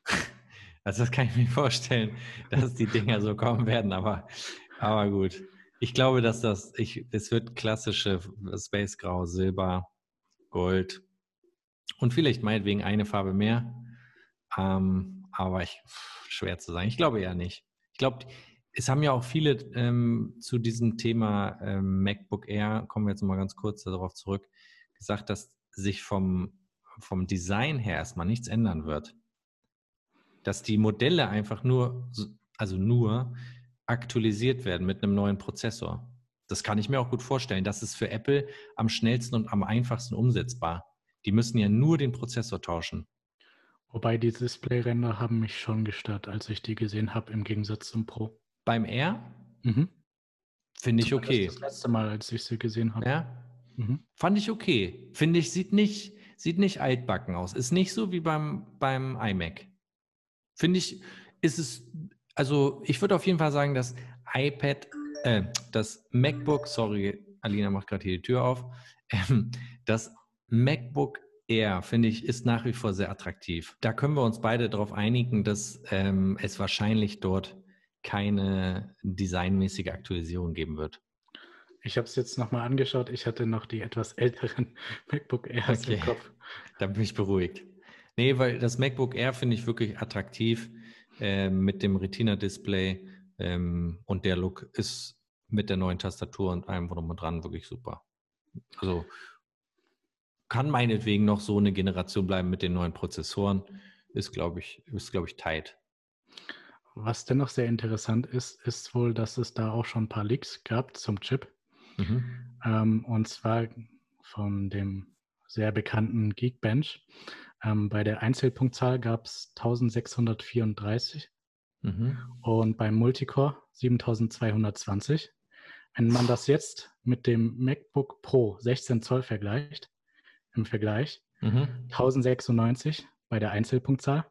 *laughs* Also das kann ich mir vorstellen, dass die Dinger so kommen werden, aber, aber gut. Ich glaube, dass das, ich, es wird klassische Space Grau, Silber, Gold und vielleicht meinetwegen eine Farbe mehr. Ähm, aber ich, schwer zu sagen. Ich glaube eher nicht. Ich glaube, es haben ja auch viele ähm, zu diesem Thema ähm, MacBook Air, kommen wir jetzt mal ganz kurz darauf zurück, gesagt, dass sich vom, vom Design her erstmal nichts ändern wird. Dass die Modelle einfach nur, also nur aktualisiert werden mit einem neuen Prozessor. Das kann ich mir auch gut vorstellen. Das ist für Apple am schnellsten und am einfachsten umsetzbar. Die müssen ja nur den Prozessor tauschen. Wobei die Displayränder haben mich schon gestört, als ich die gesehen habe, im Gegensatz zum Pro. Beim R? Mhm. Finde ich okay. Das, das letzte Mal, als ich sie gesehen habe. Ja. Mhm. Fand ich okay. Finde ich, sieht nicht, sieht nicht altbacken aus. Ist nicht so wie beim, beim iMac. Finde ich, ist es, also ich würde auf jeden Fall sagen, das iPad, äh, das MacBook, sorry, Alina macht gerade hier die Tür auf, *laughs* ähm, das MacBook Air, finde ich, ist nach wie vor sehr attraktiv. Da können wir uns beide darauf einigen, dass ähm, es wahrscheinlich dort keine designmäßige Aktualisierung geben wird. Ich habe es jetzt nochmal angeschaut. Ich hatte noch die etwas älteren *laughs* MacBook Airs okay. im Kopf. *laughs* Da bin ich beruhigt. Nee, weil das MacBook Air finde ich wirklich attraktiv äh, mit dem Retina-Display ähm, und der Look ist mit der neuen Tastatur und allem drum und dran wirklich super. Also kann meinetwegen noch so eine Generation bleiben mit den neuen Prozessoren. ist, glaube ich, ist, glaube ich, tight. Was dennoch sehr interessant ist, ist wohl, dass es da auch schon ein paar Leaks gab zum Chip. Mhm. Ähm, und zwar von dem sehr bekannten Geekbench. Ähm, bei der Einzelpunktzahl gab es 1634 mhm. und beim Multicore 7220. Wenn man das jetzt mit dem MacBook Pro 16 Zoll vergleicht, im Vergleich, mhm. 1096 bei der Einzelpunktzahl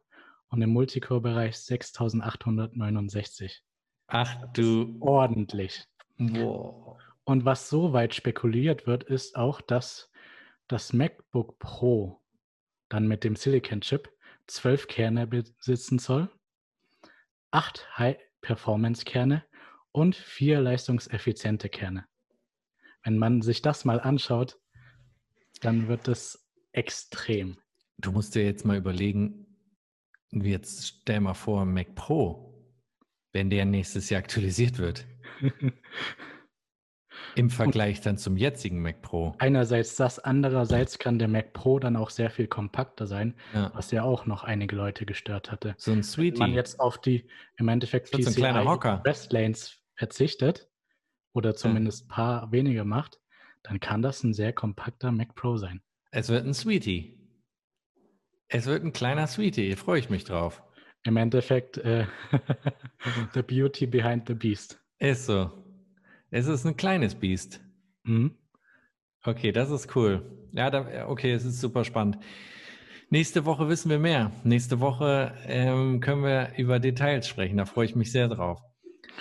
und im Multicore-Bereich 6869. Ach du. Ordentlich. Wow. Und was so weit spekuliert wird, ist auch, dass das MacBook Pro dann mit dem Silicon-Chip zwölf Kerne besitzen soll, acht High-Performance-Kerne und vier leistungseffiziente Kerne. Wenn man sich das mal anschaut, dann wird es extrem. Du musst dir jetzt mal überlegen, jetzt stell mal vor, Mac Pro, wenn der nächstes Jahr aktualisiert wird. *laughs* Im Vergleich dann zum jetzigen Mac Pro. Einerseits das, andererseits kann der Mac Pro dann auch sehr viel kompakter sein, ja. was ja auch noch einige Leute gestört hatte. So ein Sweetie. Wenn man jetzt auf die im Endeffekt PCI Restlanes verzichtet oder zumindest ein ja. paar wenige macht, dann kann das ein sehr kompakter Mac Pro sein. Es wird ein Sweetie. Es wird ein kleiner Sweetie, freue ich mich drauf. Im Endeffekt, äh, *laughs* the beauty behind the beast. Ist so. Es ist ein kleines Biest. Mhm. Okay, das ist cool. Ja, da, okay, es ist super spannend. Nächste Woche wissen wir mehr. Nächste Woche ähm, können wir über Details sprechen. Da freue ich mich sehr drauf.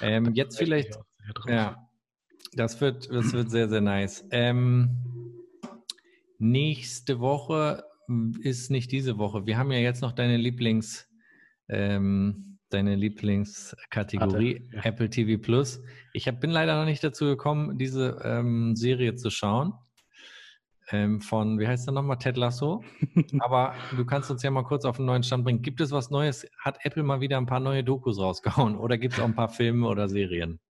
Ähm, jetzt vielleicht. Ja, das wird, das wird sehr, sehr nice. Ähm, nächste Woche ist nicht diese Woche. Wir haben ja jetzt noch deine Lieblings. Ähm, deine Lieblingskategorie ja. Apple TV Plus. Ich hab, bin leider noch nicht dazu gekommen, diese ähm, Serie zu schauen. Ähm, von, wie heißt der nochmal, Ted Lasso. *laughs* Aber du kannst uns ja mal kurz auf einen neuen Stand bringen. Gibt es was Neues? Hat Apple mal wieder ein paar neue Dokus rausgehauen oder gibt es auch ein paar Filme oder Serien?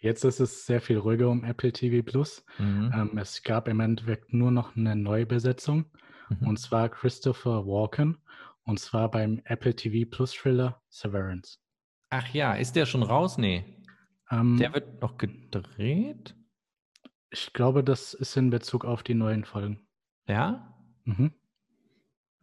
Jetzt ist es sehr viel ruhiger um Apple TV Plus. Mhm. Ähm, es gab im Endeffekt nur noch eine Neubesetzung mhm. und zwar Christopher Walken und zwar beim Apple TV Plus Thriller Severance. Ach ja, ist der schon raus? Nee. Ähm, der wird noch gedreht? Ich glaube, das ist in Bezug auf die neuen Folgen. Ja? Mhm.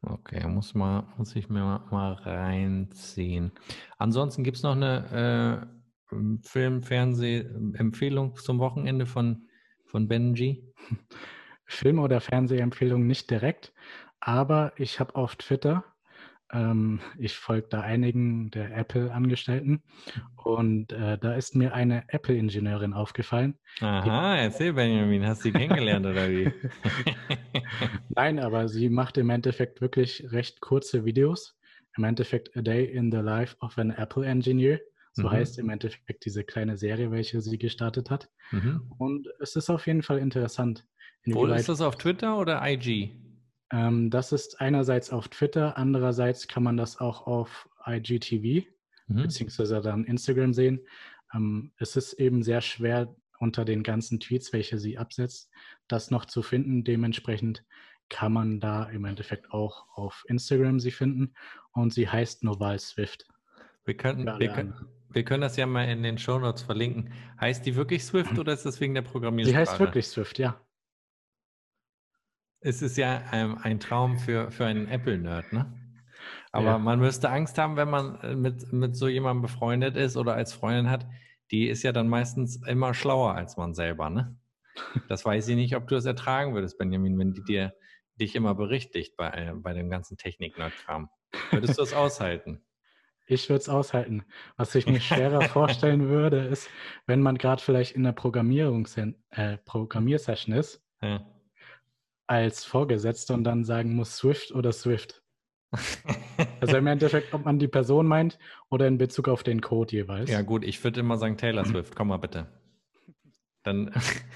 Okay, muss, mal, muss ich mir mal, mal reinziehen. Ansonsten gibt es noch eine äh, Film-Fernseh-Empfehlung zum Wochenende von, von Benji? *laughs* Film- oder Fernsehempfehlung nicht direkt, aber ich habe auf Twitter ähm, ich folge da einigen der Apple-Angestellten und äh, da ist mir eine Apple-Ingenieurin aufgefallen. Aha, erzähl Benjamin, hast du sie kennengelernt oder wie? *laughs* Nein, aber sie macht im Endeffekt wirklich recht kurze Videos. Im Endeffekt A Day in the Life of an Apple Engineer. So mhm. heißt im Endeffekt diese kleine Serie, welche sie gestartet hat. Mhm. Und es ist auf jeden Fall interessant. Wo ist das auf Twitter oder IG? Ähm, das ist einerseits auf Twitter, andererseits kann man das auch auf IGTV mhm. beziehungsweise dann Instagram sehen. Ähm, es ist eben sehr schwer unter den ganzen Tweets, welche sie absetzt, das noch zu finden. Dementsprechend kann man da im Endeffekt auch auf Instagram sie finden und sie heißt Noval Swift. Wir können, wir, können, wir können das ja mal in den Show Notes verlinken. Heißt die wirklich Swift *clears throat* oder ist das wegen der Programmiersprache? Sie heißt wirklich Swift, ja es ist ja ein, ein Traum für, für einen Apple-Nerd, ne? Aber ja. man müsste Angst haben, wenn man äh, mit, mit so jemandem befreundet ist oder als Freundin hat. Die ist ja dann meistens immer schlauer als man selber, ne? Das weiß ich nicht, ob du es ertragen würdest, Benjamin, wenn die dir dich immer berichtigt bei, äh, bei dem ganzen Technik-Nerd-Kram. Würdest du es aushalten? Ich würde es aushalten. Was ich mir schwerer vorstellen würde, ist, wenn man gerade vielleicht in der Programmierungs äh, Programmiersession ist ja als Vorgesetzter und dann sagen muss Swift oder Swift. *laughs* also im Endeffekt, ob man die Person meint oder in Bezug auf den Code jeweils. Ja gut, ich würde immer sagen Taylor Swift, komm mal bitte. Dann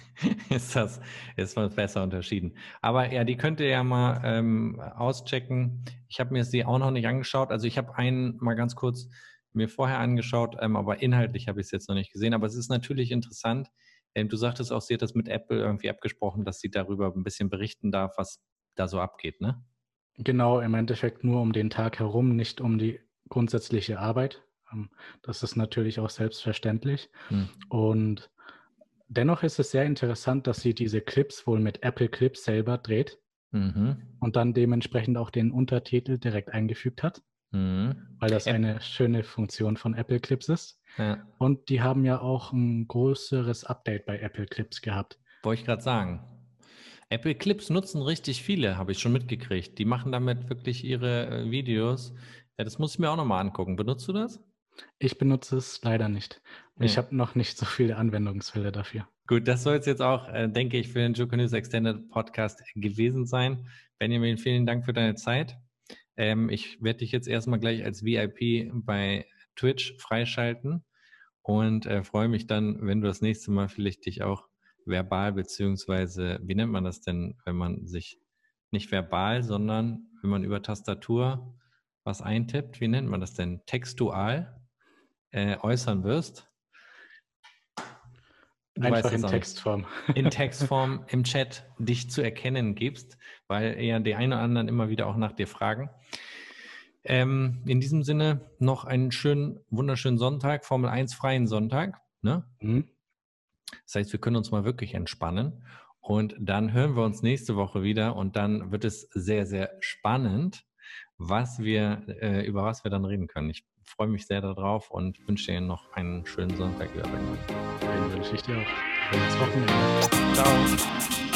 *laughs* ist das ist was besser unterschieden. Aber ja, die könnt ihr ja mal ähm, auschecken. Ich habe mir sie auch noch nicht angeschaut. Also ich habe einen mal ganz kurz mir vorher angeschaut, ähm, aber inhaltlich habe ich es jetzt noch nicht gesehen. Aber es ist natürlich interessant, du sagtest auch, sie hat das mit Apple irgendwie abgesprochen, dass sie darüber ein bisschen berichten darf, was da so abgeht, ne? Genau, im Endeffekt nur um den Tag herum, nicht um die grundsätzliche Arbeit. Ähm, das ist natürlich auch selbstverständlich. Hm. Und dennoch ist es sehr interessant, dass sie diese Clips wohl mit Apple Clips selber dreht mhm. und dann dementsprechend auch den Untertitel direkt eingefügt hat, mhm. weil das eine schöne Funktion von Apple Clips ist. Ja. Und die haben ja auch ein größeres Update bei Apple Clips gehabt. Wollte ich gerade sagen. Apple Clips nutzen richtig viele, habe ich schon mitgekriegt. Die machen damit wirklich ihre äh, Videos. Ja, das muss ich mir auch nochmal angucken. Benutzt du das? Ich benutze es leider nicht. Nee. Ich habe noch nicht so viele Anwendungsfälle dafür. Gut, das soll es jetzt auch, äh, denke ich, für den Joko News Extended Podcast gewesen sein. Benjamin, vielen Dank für deine Zeit. Ähm, ich werde dich jetzt erstmal gleich als VIP bei Twitch freischalten und äh, freue mich dann, wenn du das nächste Mal vielleicht dich auch verbal, beziehungsweise, wie nennt man das denn, wenn man sich nicht verbal, sondern wenn man über Tastatur was eintippt, wie nennt man das denn, textual äh, äußern wirst. Du Einfach in Textform. In *laughs* Textform im Chat dich zu erkennen gibst, weil ja die einen oder anderen immer wieder auch nach dir fragen. Ähm, in diesem Sinne noch einen schönen, wunderschönen Sonntag, Formel 1 freien Sonntag. Ne? Mhm. Das heißt, wir können uns mal wirklich entspannen. Und dann hören wir uns nächste Woche wieder und dann wird es sehr, sehr spannend, was wir, äh, über was wir dann reden können. Ich freue mich sehr darauf und wünsche dir noch einen schönen Sonntag, lieber Den wünsche ich dir auch. Schönes Wochenende. Ciao.